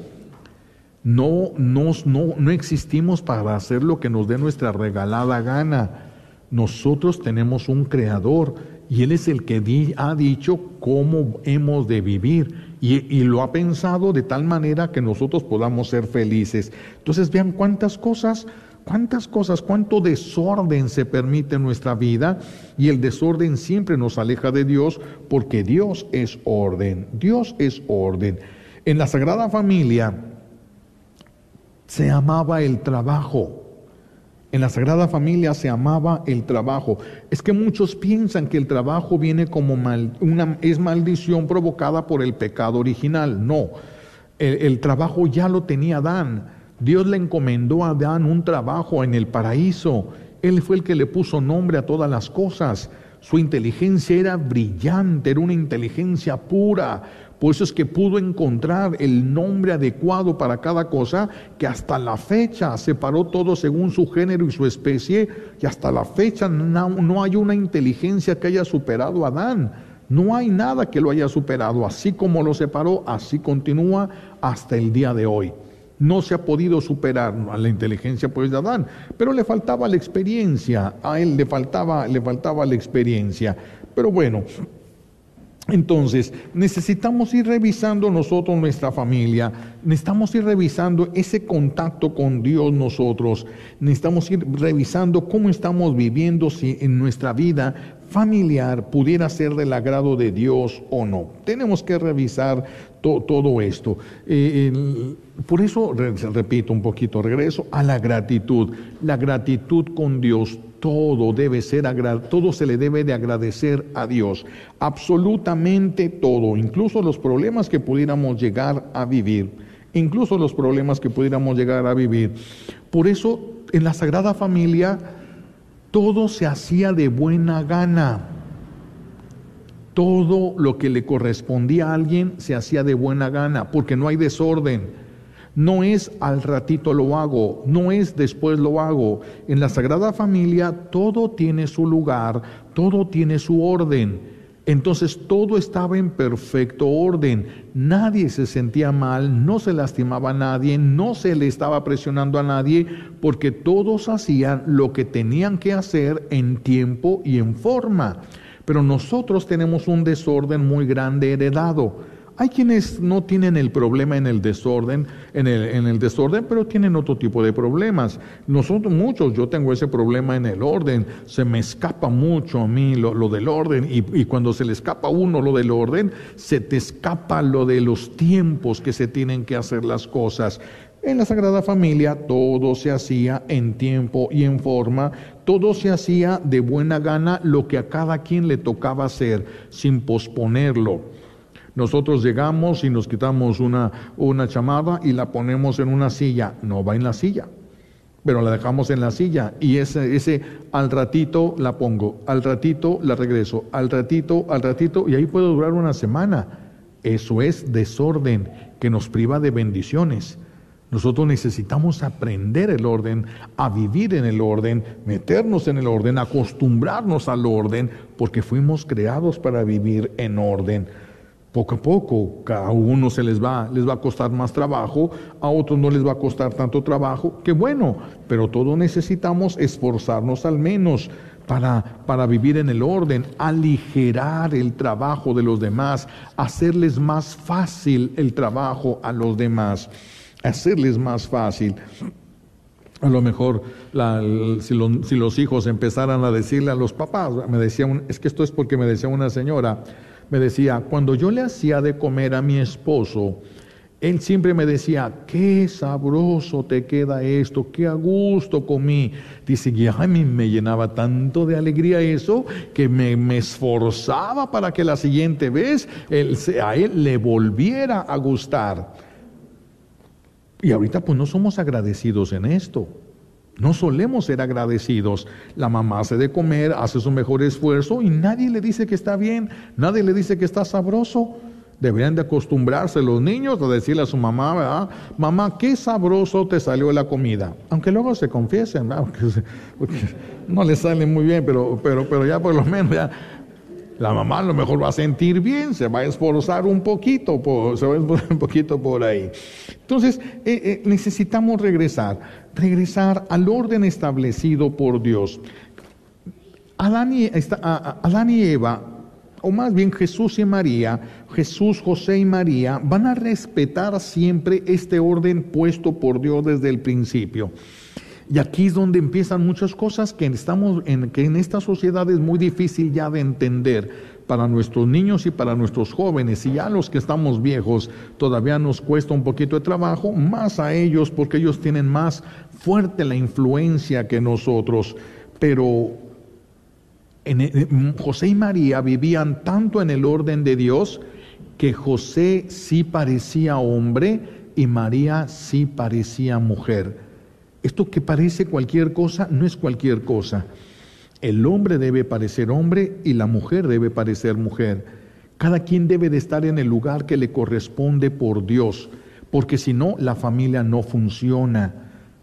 No, no, no, no existimos para hacer lo que nos dé nuestra regalada gana. Nosotros tenemos un creador y Él es el que ha dicho cómo hemos de vivir y, y, lo ha pensado de tal manera que nosotros podamos ser felices. Entonces vean cuántas cosas, cuántas cosas, cuánto desorden se permite en nuestra vida y el desorden siempre nos aleja de Dios porque Dios es orden, Dios es orden. En la Sagrada Familia se amaba el trabajo. En la Sagrada Familia se amaba el trabajo. Es que muchos piensan que el trabajo viene como mal, una, es maldición provocada por el pecado original. No, el, el trabajo ya lo tenía Adán. Dios le encomendó a Adán un trabajo en el paraíso. Él fue el que le puso nombre a todas las cosas. Su inteligencia era brillante, era una inteligencia pura. Por eso es que pudo encontrar el nombre adecuado para cada cosa, que hasta la fecha separó todo según su género y su especie, y hasta la fecha no, hay una inteligencia que haya superado a Adán. No hay nada que lo haya superado. Así como lo separó, así continúa hasta el día de hoy. No se ha podido superar a la inteligencia pues de Adán, pero le faltaba la experiencia, a él le faltaba, le faltaba la experiencia. Pero bueno, entonces, necesitamos ir revisando nosotros nuestra familia, necesitamos ir revisando ese contacto con Dios nosotros, necesitamos ir revisando cómo estamos viviendo si en nuestra vida familiar pudiera ser del agrado de Dios o no. Tenemos que revisar todo esto. Eh, por eso, repito un poquito, regreso a la gratitud. La gratitud con Dios todo debe ser todo se le debe de agradecer a Dios, absolutamente todo, incluso los problemas que pudiéramos llegar a vivir, incluso los problemas que pudiéramos llegar a vivir. Por eso en la Sagrada Familia todo se hacía de buena gana. Todo lo que le correspondía a alguien se hacía de buena gana, porque no hay desorden no es al ratito lo hago, no es después lo hago. En la Sagrada Familia todo tiene su lugar, todo tiene su orden. Entonces todo estaba en perfecto orden, nadie se sentía mal, no se lastimaba a nadie, no se le estaba presionando a nadie, porque todos hacían lo que tenían que hacer en tiempo y en forma. Pero nosotros tenemos un desorden muy grande heredado. Hay quienes no tienen el problema en el desorden, en el, en el, desorden, pero tienen otro tipo de problemas. Nosotros muchos, yo tengo ese problema en el orden, se me escapa mucho a mí lo, del orden y, y, cuando se le escapa a uno lo del orden, se te escapa lo de los tiempos que se tienen que hacer las cosas. En la Sagrada Familia todo se hacía en tiempo y en forma, todo se hacía de buena gana lo que a cada quien le tocaba hacer, sin posponerlo. Nosotros llegamos y nos quitamos una, una chamada y la ponemos en una silla. No va en la silla, pero la dejamos en la silla y ese, ese al ratito la pongo, al ratito la regreso, al ratito, al ratito, y ahí puede durar una semana. Eso es desorden que nos priva de bendiciones. Nosotros necesitamos aprender el orden, a vivir en el orden, meternos en el orden, acostumbrarnos al orden, porque fuimos creados para vivir en orden. Poco a poco, a uno se les va, les va a costar más trabajo, a otros no les va a costar tanto trabajo, que bueno, pero todos necesitamos esforzarnos al menos para, para vivir en el orden, aligerar el trabajo de los demás, hacerles más fácil el trabajo a los demás, hacerles más fácil. A lo mejor si, si, los hijos empezaran a decirle a los papás, me decía es que esto es porque me decía una señora, me decía, cuando yo le hacía de comer a mi esposo, él siempre me decía, qué sabroso te queda esto, qué a gusto comí. Dice, y a mí me llenaba tanto de alegría eso que me, esforzaba para que la siguiente vez a él le volviera a gustar. Y ahorita pues no somos agradecidos en esto. No solemos ser agradecidos. La mamá hace de comer, hace su mejor esfuerzo y nadie le dice que está bien, nadie le dice que está sabroso. Deberían de acostumbrarse los niños a decirle a su mamá. Mamá, qué sabroso te salió la comida. Aunque luego se confiesen. Porque, no le sale muy bien, pero, pero, pero ya por lo menos la mamá a lo mejor va a sentir bien, se va a esforzar un poquito, por, se va a esforzar un poquito por ahí. Entonces, eh, eh, necesitamos regresar, regresar al orden establecido por Dios. Adán y, Adán y Eva, o más bien Jesús y María, Jesús, José y María, van a respetar siempre este orden puesto por Dios desde el principio. Y aquí es donde empiezan muchas cosas que, estamos en, que en esta sociedad es muy difícil ya de entender para nuestros niños y para nuestros jóvenes. Y ya los que estamos viejos todavía nos cuesta un poquito de trabajo, más a ellos porque ellos tienen más fuerte la influencia que nosotros. Pero José y María vivían tanto en el orden de Dios que José sí parecía hombre y María sí parecía mujer. Esto que parece cualquier cosa no es cualquier cosa. El hombre debe parecer hombre y la mujer debe parecer mujer. Cada quien debe de estar en el lugar que le corresponde por Dios, porque si no, la familia no funciona.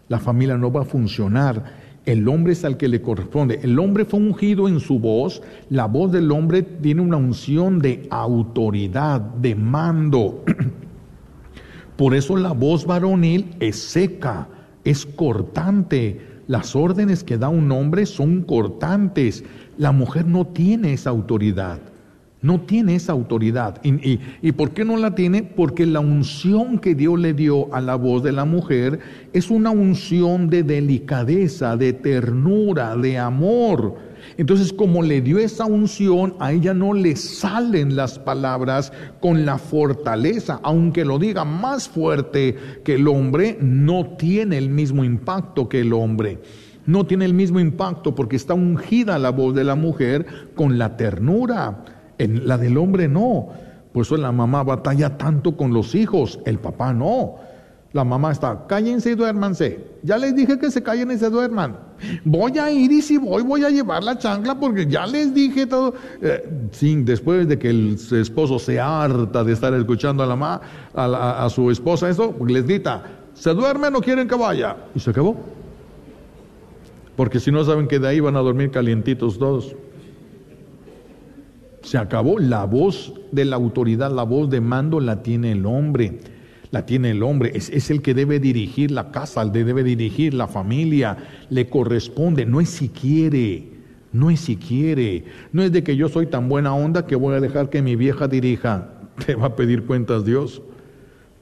La familia no va a funcionar. El hombre es al que le corresponde. El hombre fue ungido en su voz. La voz del hombre tiene una unción de autoridad, de mando. Por eso la voz varonil es seca es cortante. Las órdenes que da un hombre son cortantes. La mujer no tiene esa autoridad. No tiene esa autoridad. ¿Y, por qué no la tiene? Porque la unción que Dios le dio a la voz de la mujer es una unción de delicadeza, de ternura, de amor. Entonces, como le dio esa unción, a ella no le salen las palabras con la fortaleza, aunque lo diga más fuerte que el hombre, no tiene el mismo impacto que el hombre. No tiene el mismo impacto porque está ungida la voz de la mujer con la ternura. En la del hombre no. Por eso la mamá batalla tanto con los hijos, el papá no. La mamá está, cállense y duérmanse. Ya les dije que se callen y se duerman. Voy a ir y si voy, voy a llevar la chancla porque ya les dije todo. Eh, sí, después de que el esposo se harta de estar escuchando a la mamá, a, su esposa eso, les grita, ¿se duermen o quieren que vaya? Y se acabó. Porque si no saben que de ahí van a dormir calientitos todos. Se acabó. La voz de la autoridad, la voz de mando la tiene el hombre la tiene el hombre, es, el que debe dirigir la casa, el que debe dirigir la familia, le corresponde, no es si quiere, no es si quiere, no es de que yo soy tan buena onda que voy a dejar que mi vieja dirija, te va a pedir cuentas Dios,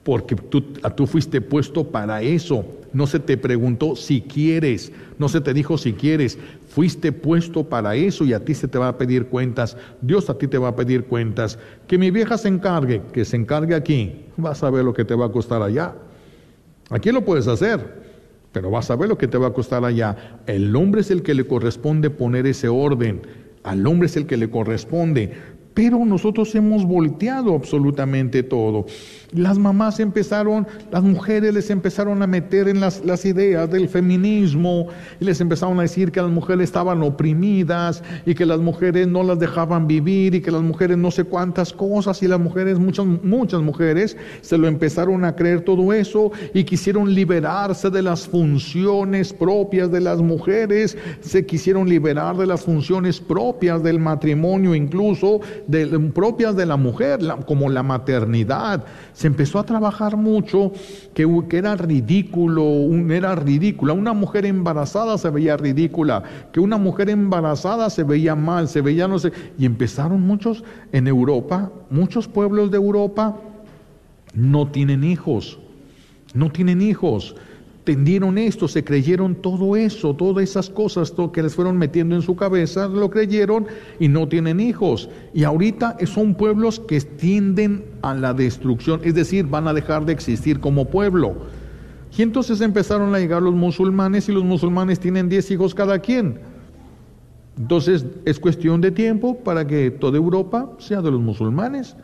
porque tú, tú fuiste puesto para eso, no se te preguntó si quieres, no se te dijo si quieres, Fuiste puesto para eso y a ti se te va a pedir cuentas. Dios a ti te va a pedir cuentas. Que mi vieja se encargue, que se encargue aquí. Vas a ver lo que te va a costar allá. Aquí lo puedes hacer, pero vas a ver lo que te va a costar allá. El hombre es el que le corresponde poner ese orden. Al hombre es el que le corresponde. Pero nosotros hemos volteado absolutamente todo. Las mamás empezaron, las mujeres les empezaron a meter en las, ideas del feminismo y les empezaron a decir que las mujeres estaban oprimidas y que las mujeres no las dejaban vivir y que las mujeres no sé cuántas cosas y las mujeres, muchas, muchas mujeres se lo empezaron a creer todo eso y quisieron liberarse de las funciones propias de las mujeres, se quisieron liberar de las funciones propias del matrimonio incluso, propias de la mujer, como la maternidad. Se empezó a trabajar mucho que, que era ridículo, era ridícula. Una mujer embarazada se veía ridícula, que una mujer embarazada se veía mal, se veía no sé. Y empezaron muchos en Europa, muchos pueblos de Europa no tienen hijos, no tienen hijos tendieron esto, se creyeron todo eso, todas esas cosas que les fueron metiendo en su cabeza, lo creyeron y no tienen hijos. Y ahorita son pueblos que tienden a la destrucción, es decir, van a dejar de existir como pueblo. Y entonces empezaron a llegar los musulmanes y los musulmanes tienen 10 hijos cada quien. Entonces es cuestión de tiempo para que toda Europa sea de los musulmanes.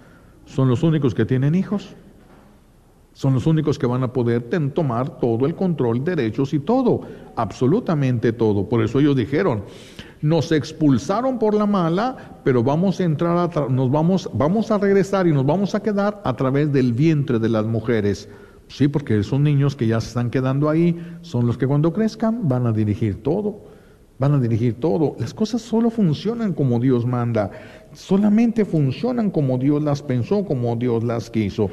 Son los únicos que tienen hijos. Son los únicos que van a poder tomar todo el control, derechos y todo, absolutamente todo. Por eso ellos dijeron, nos expulsaron por la mala, pero vamos a entrar, nos vamos, vamos a regresar y nos vamos a quedar a través del vientre de las mujeres. Sí, porque son niños que ya se están quedando ahí, son los que cuando crezcan van a dirigir todo, van a dirigir todo. Las cosas solo funcionan como Dios manda, solamente funcionan como Dios las pensó, como Dios las quiso.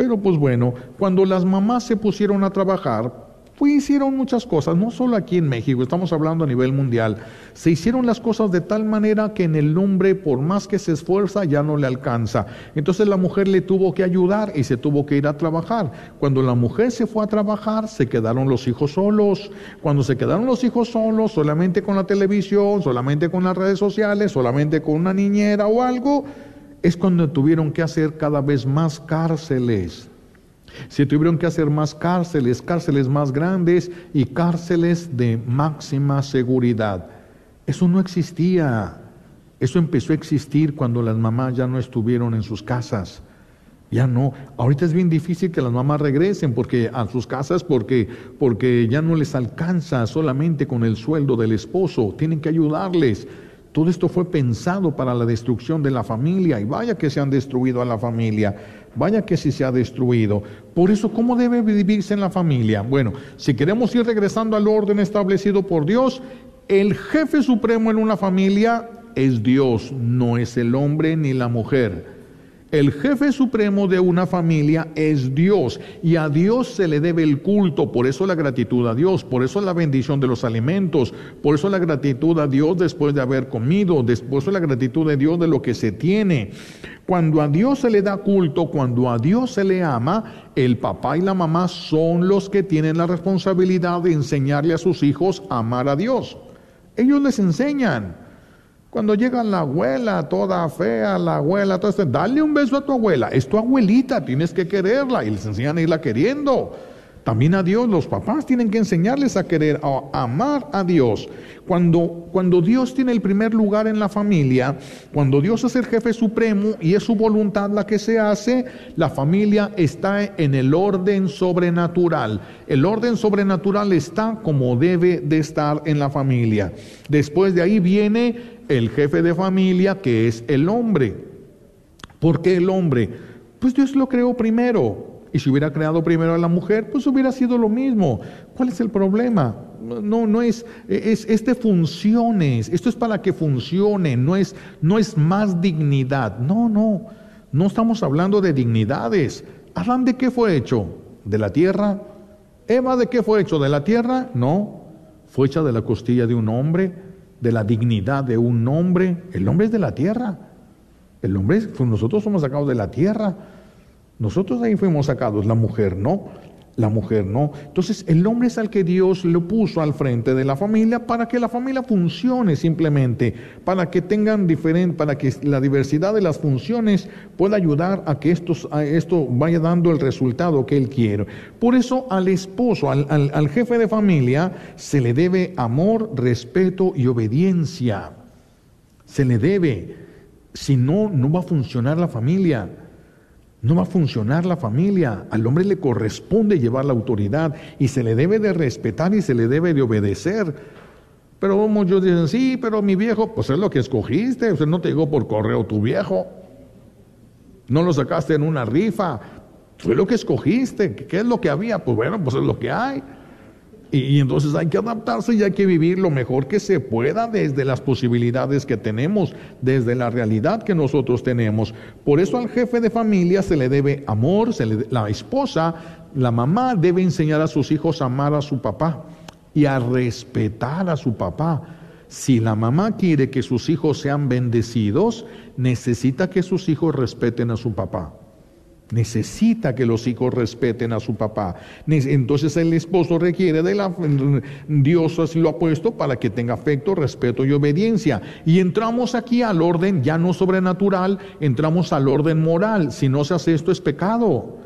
Pero pues bueno, cuando las mamás se pusieron a trabajar, pues hicieron muchas cosas, no solo aquí en México, estamos hablando a nivel mundial. Se hicieron las cosas de tal manera que en el hombre, por más que se esfuerza, ya no le alcanza. Entonces la mujer le tuvo que ayudar y se tuvo que ir a trabajar. Cuando la mujer se fue a trabajar, se quedaron los hijos solos. Cuando se quedaron los hijos solos, solamente con la televisión, solamente con las redes sociales, solamente con una niñera o algo, es cuando tuvieron que hacer cada vez más cárceles. Se tuvieron que hacer más cárceles, cárceles más grandes y cárceles de máxima seguridad. Eso no existía. Eso empezó a existir cuando las mamás ya no estuvieron en sus casas. Ya no. Ahorita es bien difícil que las mamás regresen porque a sus casas porque porque ya no les alcanza solamente con el sueldo del esposo. Tienen que ayudarles. Todo esto fue pensado para la destrucción de la familia y vaya que se han destruido a la familia, vaya que sí se ha destruido. Por eso, ¿cómo debe vivirse en la familia? Bueno, si queremos ir regresando al orden establecido por Dios, el jefe supremo en una familia es Dios, no es el hombre ni la mujer. El jefe supremo de una familia es Dios y a Dios se le debe el culto, por eso la gratitud a Dios, por eso la bendición de los alimentos, por eso la gratitud a Dios después de haber comido, después la gratitud de Dios de lo que se tiene. Cuando a Dios se le da culto, cuando a Dios se le ama, el papá y la mamá son los que tienen la responsabilidad de enseñarle a sus hijos a amar a Dios. Ellos les enseñan. Cuando llega la abuela toda fea, la abuela, todo esto, dale un beso a tu abuela. Es tu abuelita, tienes que quererla y les enseñan a irla queriendo. También a Dios, los papás tienen que enseñarles a querer, a amar a Dios. Cuando, cuando Dios tiene el primer lugar en la familia, cuando Dios es el jefe supremo y es su voluntad la que se hace, la familia está en el orden sobrenatural. El orden sobrenatural está como debe de estar en la familia. Después de ahí viene el jefe de familia, que es el hombre. ¿Por qué el hombre? Pues Dios lo creó primero. Y si hubiera creado primero a la mujer, pues hubiera sido lo mismo. ¿Cuál es el problema? No, no es, es, este funciones, esto es para que funcione, no es, no es más dignidad. No, no, no estamos hablando de dignidades. ¿Adán de qué fue hecho? ¿De la tierra? ¿Eva de qué fue hecho? ¿De la tierra? No, fue hecha de la costilla de un hombre de la dignidad de un hombre. El hombre es de la tierra. El hombre, nosotros somos sacados de la tierra. Nosotros ahí fuimos sacados, la mujer no la mujer no. Entonces el hombre es al que Dios lo puso al frente de la familia para que la familia funcione simplemente, para que tengan diferente, para que la diversidad de las funciones pueda ayudar a que esto, a esto vaya dando el resultado que él quiere. Por eso al esposo, al, al jefe de familia, se le debe amor, respeto y obediencia. Se le debe. Si no, no va a funcionar la familia. No va a funcionar la familia. Al hombre le corresponde llevar la autoridad y se le debe de respetar y se le debe de obedecer. Pero muchos dicen, sí, pero mi viejo, pues es lo que escogiste. Usted no te llegó por correo tu viejo. No lo sacaste en una rifa. Fue lo que escogiste. ¿Qué es lo que había? Pues bueno, pues es lo que hay. Y, entonces hay que adaptarse y hay que vivir lo mejor que se pueda desde las posibilidades que tenemos, desde la realidad que nosotros tenemos. Por eso al jefe de familia se le debe amor, se le, la esposa, la mamá debe enseñar a sus hijos a amar a su papá y a respetar a su papá. Si la mamá quiere que sus hijos sean bendecidos, necesita que sus hijos respeten a su papá. Necesita que los hijos respeten a su papá. Entonces el esposo requiere de la... Dios así lo ha puesto para que tenga afecto, respeto y obediencia. Y entramos aquí al orden ya no sobrenatural, entramos al orden moral. Si no se hace esto es pecado.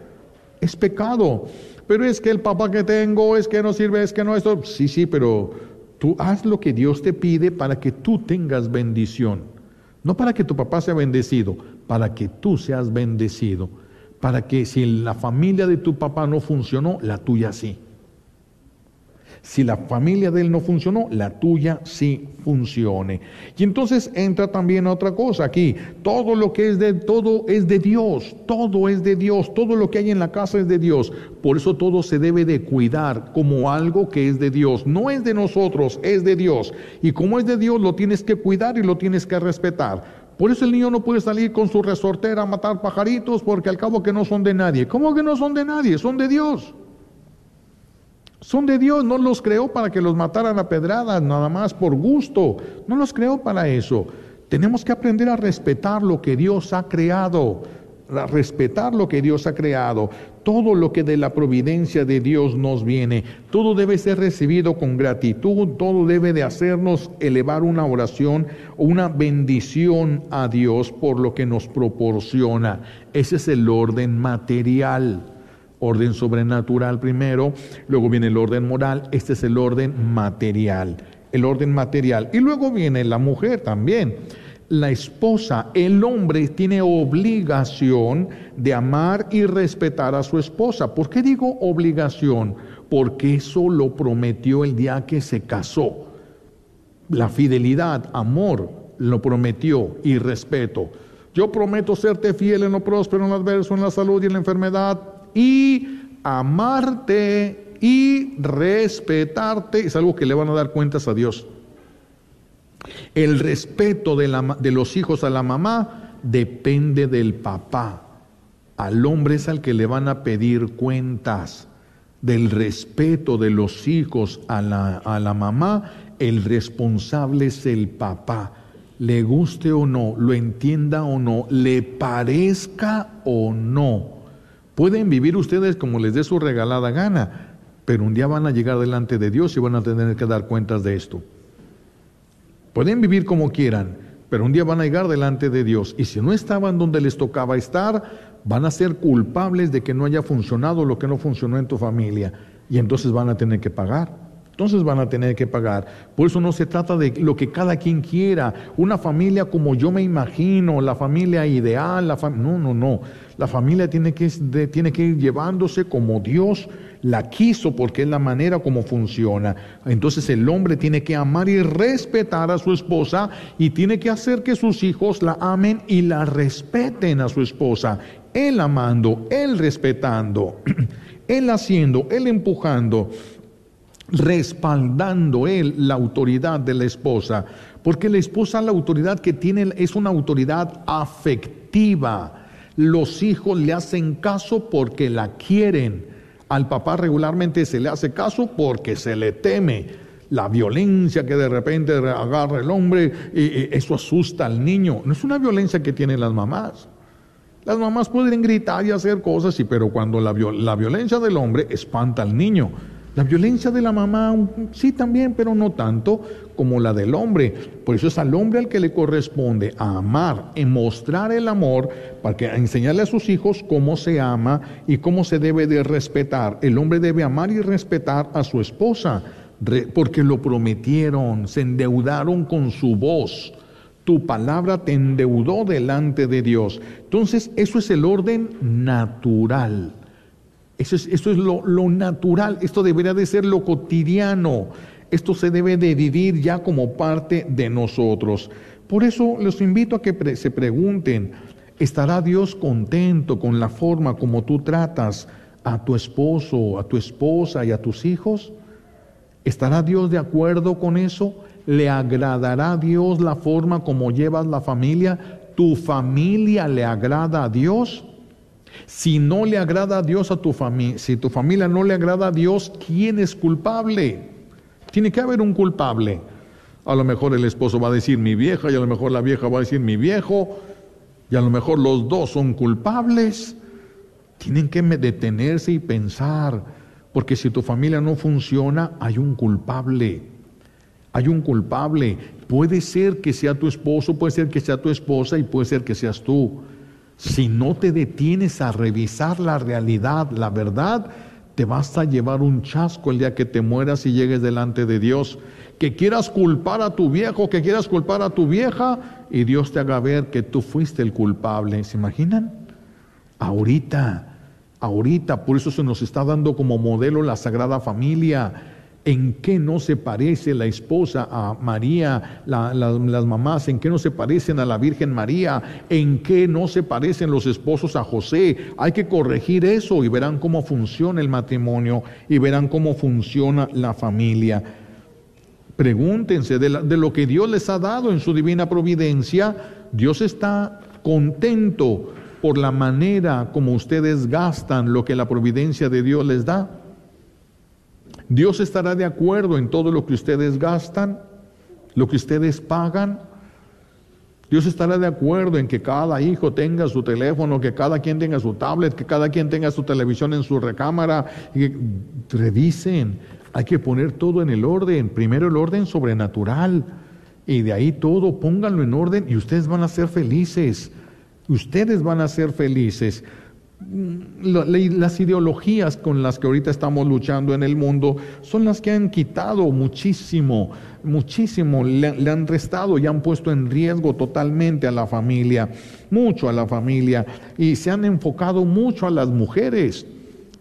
Es pecado. Pero es que el papá que tengo es que no sirve, es que no esto. Sí, sí, pero tú haz lo que Dios te pide para que tú tengas bendición. No para que tu papá sea bendecido, para que tú seas bendecido para que si la familia de tu papá no funcionó, la tuya sí. Si la familia de él no funcionó, la tuya sí funcione. Y entonces entra también otra cosa aquí. Todo lo que es de todo es de Dios. Todo es de Dios. Todo lo que hay en la casa es de Dios. Por eso todo se debe de cuidar como algo que es de Dios. No es de nosotros, es de Dios. Y como es de Dios, lo tienes que cuidar y lo tienes que respetar. Por eso el niño no puede salir con su resortera a matar pajaritos porque al cabo que no son de nadie. ¿Cómo que no son de nadie? Son de Dios. Son de Dios, no los creó para que los mataran a pedradas, nada más por gusto. No los creó para eso. Tenemos que aprender a respetar lo que Dios ha creado respetar lo que Dios ha creado, todo lo que de la providencia de Dios nos viene, todo debe ser recibido con gratitud, todo debe de hacernos elevar una oración o una bendición a Dios por lo que nos proporciona. Ese es el orden material. Orden sobrenatural primero, luego viene el orden moral, este es el orden material, el orden material. Y luego viene la mujer también la esposa, el hombre tiene obligación de amar y respetar a su esposa. ¿Por qué digo obligación? Porque eso lo prometió el día que se casó. La fidelidad, amor, lo prometió y respeto. Yo prometo serte fiel en lo próspero, en lo adverso, en la salud y en la enfermedad y amarte y respetarte. Es algo que le van a dar cuentas a Dios. El respeto de, los hijos a la mamá depende del papá. Al hombre es al que le van a pedir cuentas. Del respeto de los hijos a la mamá, el responsable es el papá. Le guste o no, lo entienda o no, le parezca o no. Pueden vivir ustedes como les dé su regalada gana, pero un día van a llegar delante de Dios y van a tener que dar cuentas de esto. Pueden vivir como quieran, pero un día van a llegar delante de Dios y si no estaban donde les tocaba estar, van a ser culpables de que no haya funcionado lo que no funcionó en tu familia y entonces van a tener que pagar. Entonces van a tener que pagar. Por eso no se trata de lo que cada quien quiera, una familia como yo me imagino, la familia ideal, la no, no, no. La familia tiene que, tiene que ir llevándose como Dios la quiso porque es la manera como funciona. Entonces el hombre tiene que amar y respetar a su esposa y tiene que hacer que sus hijos la amen y la respeten a su esposa. Él amando, él respetando, él haciendo, él empujando, respaldando él la autoridad de la esposa. Porque la esposa la autoridad que tiene es una autoridad afectiva. Los hijos le hacen caso porque la quieren al papá regularmente se le hace caso porque se le teme la violencia que de repente agarra el hombre y, eso asusta al niño. No es una violencia que tienen las mamás. Las mamás pueden gritar y hacer cosas, pero cuando la, la violencia del hombre espanta al niño. La violencia de la mamá, sí también, pero no tanto como la del hombre. Por eso es al hombre al que le corresponde amar, en mostrar el amor, para que enseñarle a sus hijos cómo se ama y cómo se debe de respetar. El hombre debe amar y respetar a su esposa, porque lo prometieron, se endeudaron con su voz. Tu palabra te endeudó delante de Dios. Entonces, eso es el orden natural. Eso es, esto es lo, natural, esto debería de ser lo cotidiano, esto se debe de vivir ya como parte de nosotros. Por eso los invito a que se pregunten, ¿estará Dios contento con la forma como tú tratas a tu esposo, a tu esposa y a tus hijos? ¿Estará Dios de acuerdo con eso? ¿Le agradará a Dios la forma como llevas la familia? ¿Tu familia le agrada a Dios? Si no le agrada a Dios a tu familia, si tu familia no le agrada a Dios, ¿quién es culpable? Tiene que haber un culpable. A lo mejor el esposo va a decir mi vieja y a lo mejor la vieja va a decir mi viejo y a lo mejor los dos son culpables. Tienen que detenerse y pensar, porque si tu familia no funciona, hay un culpable. Hay un culpable. Puede ser que sea tu esposo, puede ser que sea tu esposa y puede ser que seas tú. Si no te detienes a revisar la realidad, la verdad, te vas a llevar un chasco el día que te mueras y llegues delante de Dios. Que quieras culpar a tu viejo, que quieras culpar a tu vieja y Dios te haga ver que tú fuiste el culpable. ¿Se imaginan? Ahorita, ahorita, por eso se nos está dando como modelo la Sagrada Familia ¿En qué no se parece la esposa a María, las mamás? ¿En qué no se parecen a la Virgen María? ¿En qué no se parecen los esposos a José? Hay que corregir eso y verán cómo funciona el matrimonio y verán cómo funciona la familia. Pregúntense de, de lo que Dios les ha dado en su divina providencia. Dios está contento por la manera como ustedes gastan lo que la providencia de Dios les da. Dios estará de acuerdo en todo lo que ustedes gastan, lo que ustedes pagan. Dios estará de acuerdo en que cada hijo tenga su teléfono, que cada quien tenga su tablet, que cada quien tenga su televisión en su recámara. Revisen, hay que poner todo en el orden. Primero el orden sobrenatural. Y de ahí todo, pónganlo en orden y ustedes van a ser felices. Ustedes van a ser felices las ideologías con las que ahorita estamos luchando en el mundo son las que han quitado muchísimo, muchísimo, le, han restado y han puesto en riesgo totalmente a la familia, mucho a la familia, y se han enfocado mucho a las mujeres.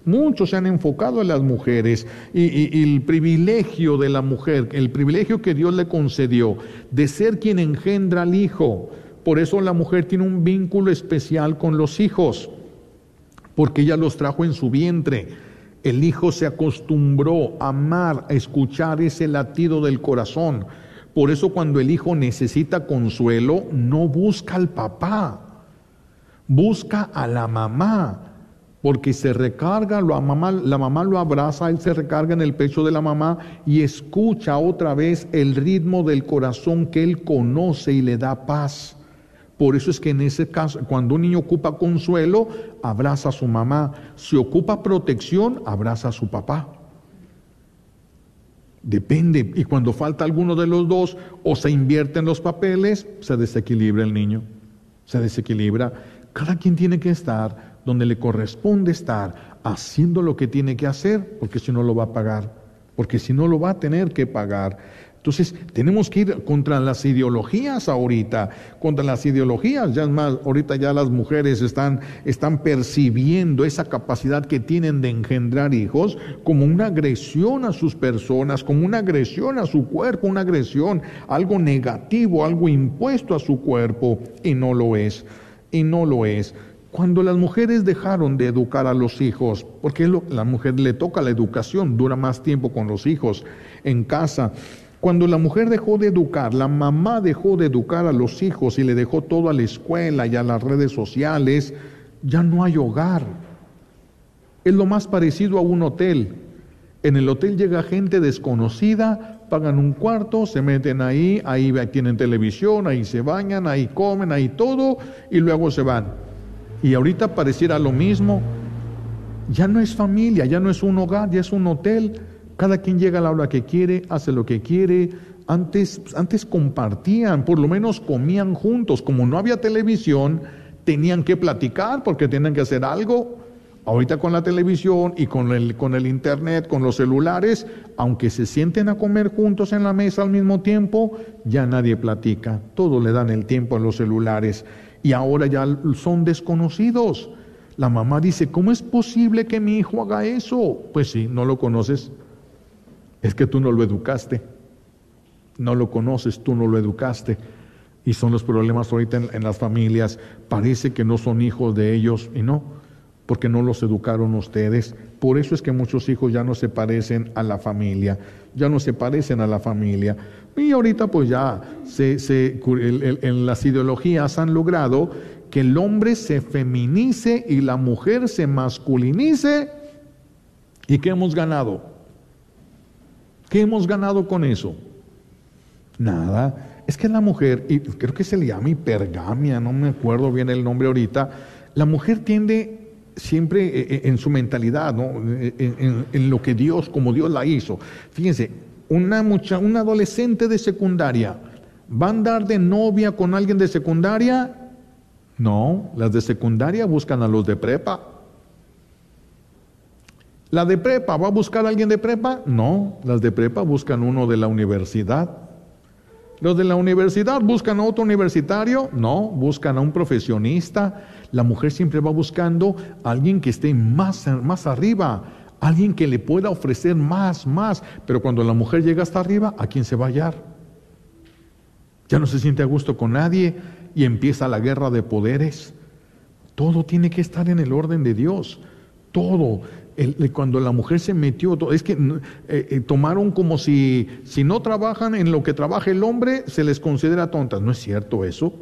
Muchos se han enfocado a las mujeres y, el privilegio de la mujer, el privilegio que Dios le concedió de ser quien engendra al hijo. Por eso la mujer tiene un vínculo especial con los hijos porque ella los trajo en su vientre. El hijo se acostumbró a amar, a escuchar ese latido del corazón. Por eso cuando el hijo necesita consuelo, no busca al papá, busca a la mamá, porque se recarga, la mamá, la mamá lo abraza, él se recarga en el pecho de la mamá y escucha otra vez el ritmo del corazón que él conoce y le da paz. Por eso es que en ese caso, cuando un niño ocupa consuelo, abraza a su mamá. Si ocupa protección, abraza a su papá. Depende. Y cuando falta alguno de los dos o se invierten los papeles, se desequilibra el niño. Se desequilibra. Cada quien tiene que estar donde le corresponde estar, haciendo lo que tiene que hacer, porque si no lo va a pagar. Porque si no lo va a tener que pagar. Entonces, tenemos que ir contra las ideologías ahorita, contra las ideologías, ya es más, ahorita ya las mujeres están, están percibiendo esa capacidad que tienen de engendrar hijos como una agresión a sus personas, como una agresión a su cuerpo, una agresión, algo negativo, algo impuesto a su cuerpo, y no lo es, y no lo es. Cuando las mujeres dejaron de educar a los hijos, porque a la mujer le toca la educación, dura más tiempo con los hijos en casa, cuando la mujer dejó de educar, la mamá dejó de educar a los hijos y le dejó todo a la escuela y a las redes sociales, ya no hay hogar. Es lo más parecido a un hotel. En el hotel llega gente desconocida, pagan un cuarto, se meten ahí, ahí tienen televisión, ahí se bañan, ahí comen, ahí todo, y luego se van. Y ahorita pareciera lo mismo. Ya no es familia, ya no es un hogar, ya es un hotel. Cada quien llega a la hora que quiere, hace lo que quiere. Antes, antes compartían, por lo menos comían juntos. Como no había televisión, tenían que platicar porque tenían que hacer algo. Ahorita con la televisión y con el, con el internet, con los celulares, aunque se sienten a comer juntos en la mesa al mismo tiempo, ya nadie platica. Todo le dan el tiempo a los celulares. Y ahora ya son desconocidos. La mamá dice, ¿cómo es posible que mi hijo haga eso? Pues sí, no lo conoces. Es que tú no lo educaste, no lo conoces, tú no lo educaste. Y son los problemas ahorita en, las familias. Parece que no son hijos de ellos y no, porque no los educaron ustedes. Por eso es que muchos hijos ya no se parecen a la familia, ya no se parecen a la familia. Y ahorita pues ya se, en las ideologías han logrado que el hombre se feminice y la mujer se masculinice. ¿Y qué hemos ganado? ¿Qué hemos ganado con eso? Nada. Es que la mujer, y creo que se le llama hipergamia, no me acuerdo bien el nombre ahorita, la mujer tiende siempre eh, eh, en su mentalidad, ¿no? en, en, lo que Dios, como Dios la hizo. Fíjense, una, mucha, una adolescente de secundaria, ¿va a andar de novia con alguien de secundaria? No, las de secundaria buscan a los de prepa. ¿La de prepa va a buscar a alguien de prepa? No, las de prepa buscan uno de la universidad. ¿Los de la universidad buscan a otro universitario? No, buscan a un profesionista. La mujer siempre va buscando a alguien que esté más, más arriba, alguien que le pueda ofrecer más, más. Pero cuando la mujer llega hasta arriba, ¿a quién se va a hallar? Ya no se siente a gusto con nadie y empieza la guerra de poderes. Todo tiene que estar en el orden de Dios. Todo. Cuando la mujer se metió, es que eh, eh, tomaron como si, si no trabajan en lo que trabaja el hombre, se les considera tontas. No es cierto eso.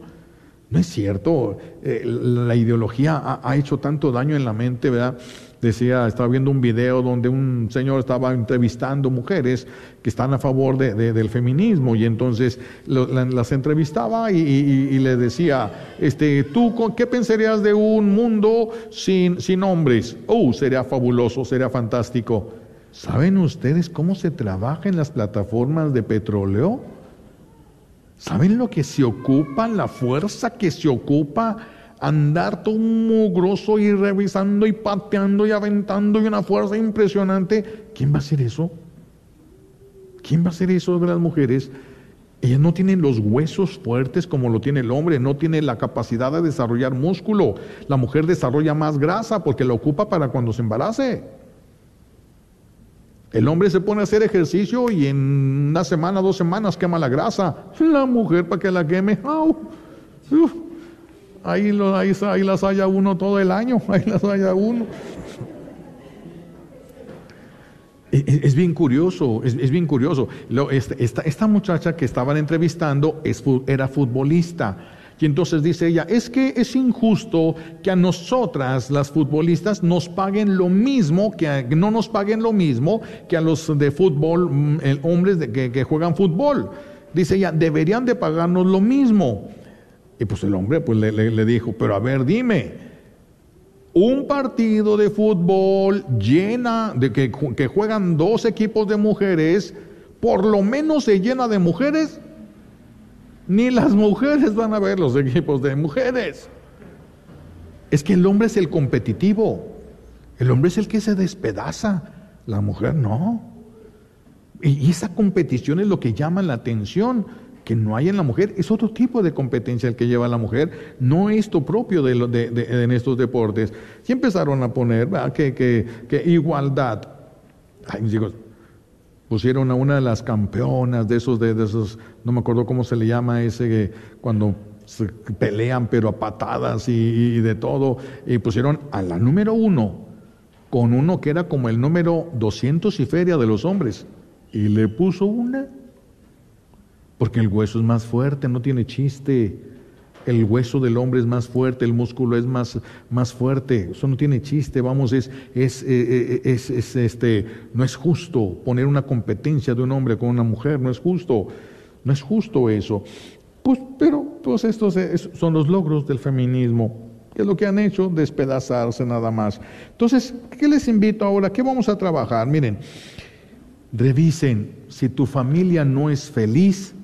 No es cierto. Eh, la ideología ha, ha, hecho tanto daño en la mente, ¿verdad? Decía, estaba viendo un video donde un señor estaba entrevistando mujeres que están a favor de, del feminismo y entonces las entrevistaba y, le decía, este, ¿tú qué pensarías de un mundo sin, sin hombres? Oh, sería fabuloso, sería fantástico. ¿Saben ustedes cómo se trabaja en las plataformas de petróleo? ¿Saben lo que se ocupa, la fuerza que se ocupa? Andar todo mugroso y revisando y pateando y aventando y una fuerza impresionante. ¿Quién va a hacer eso? ¿Quién va a hacer eso de las mujeres? Ellas no tienen los huesos fuertes como lo tiene el hombre, no tiene la capacidad de desarrollar músculo. La mujer desarrolla más grasa porque la ocupa para cuando se embarace. El hombre se pone a hacer ejercicio y en una semana, dos semanas quema la grasa. La mujer para que la queme, ¡au! Ahí, lo, ahí, las haya uno todo el año, ahí las haya uno. Es, bien curioso, es, bien curioso. Este, esta, esta, muchacha que estaban entrevistando era futbolista. Y entonces dice ella, es que es injusto que a nosotras, las futbolistas, nos paguen lo mismo, que no nos paguen lo mismo que a los de fútbol, mm, hombres que, que juegan fútbol. Dice ella, deberían de pagarnos lo mismo. Y pues el hombre pues le, dijo, pero a ver, dime, un partido de fútbol llena, de que, que, juegan dos equipos de mujeres, por lo menos se llena de mujeres. Ni las mujeres van a ver los equipos de mujeres. Es que el hombre es el competitivo. El hombre es el que se despedaza. La mujer no. Y esa competición es lo que llama la atención que no hay en la mujer, es otro tipo de competencia el que lleva la mujer, no es esto propio de, de, en estos deportes. Y empezaron a poner que, que, igualdad. Ay, pusieron a una de las campeonas de esos, de, esos, no me acuerdo cómo se le llama ese, cuando se pelean pero a patadas y, y de todo, y pusieron a la número uno con uno que era como el número 200 y feria de los hombres, y le puso una porque el hueso es más fuerte, no tiene chiste. El hueso del hombre es más fuerte, el músculo es más, más fuerte. Eso no tiene chiste, vamos, es, es, eh, eh, es, es, este, no es justo poner una competencia de un hombre con una mujer, no es justo, no es justo eso. Pues, pero pues estos son los logros del feminismo, que es lo que han hecho, despedazarse nada más. Entonces, ¿qué les invito ahora? ¿Qué vamos a trabajar? Miren, revisen, si tu familia no es feliz,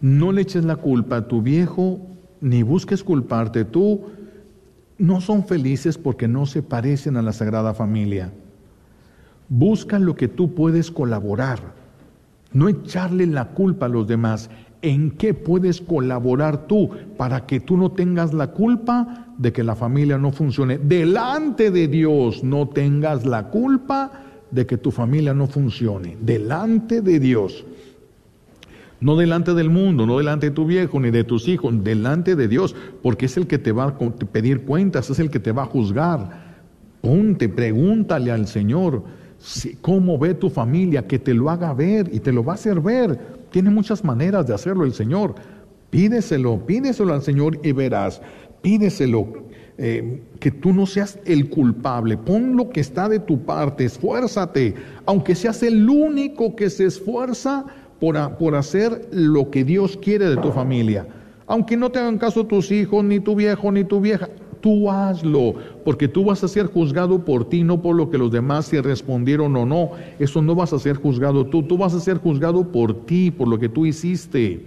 no le eches la culpa a tu viejo, ni busques culparte tú. No son felices porque no se parecen a la Sagrada Familia. Busca lo que tú puedes colaborar, no echarle la culpa a los demás. ¿En qué puedes colaborar tú para que tú no tengas la culpa de que la familia no funcione? Delante de Dios no tengas la culpa de que tu familia no funcione. Delante de Dios. No delante del mundo, no delante de tu viejo ni de tus hijos, delante de Dios, porque es el que te va a pedir cuentas, es el que te va a juzgar. Ponte, pregúntale al Señor cómo ve tu familia, que te lo haga ver y te lo va a hacer ver. Tiene muchas maneras de hacerlo el Señor. Pídeselo, pídeselo al Señor y verás. Pídeselo, eh, que tú no seas el culpable. Pon lo que está de tu parte, esfuérzate, aunque seas el único que se esfuerza por, por hacer lo que Dios quiere de tu familia. Aunque no te hagan caso tus hijos, ni tu viejo, ni tu vieja, tú hazlo, porque tú vas a ser juzgado por ti, no por lo que los demás te respondieron o no. Eso no vas a ser juzgado tú, tú vas a ser juzgado por ti, por lo que tú hiciste.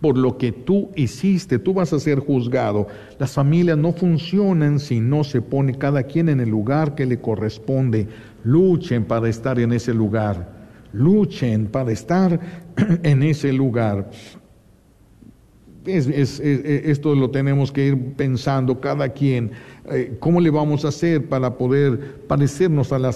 Por lo que tú hiciste, tú vas a ser juzgado. Las familias no funcionan si no se pone cada quien en el lugar que le corresponde. Luchen para estar en ese lugar. Luchen para estar en ese lugar. Es, esto lo tenemos que ir pensando cada quien, eh, cómo le vamos a hacer para poder parecernos a las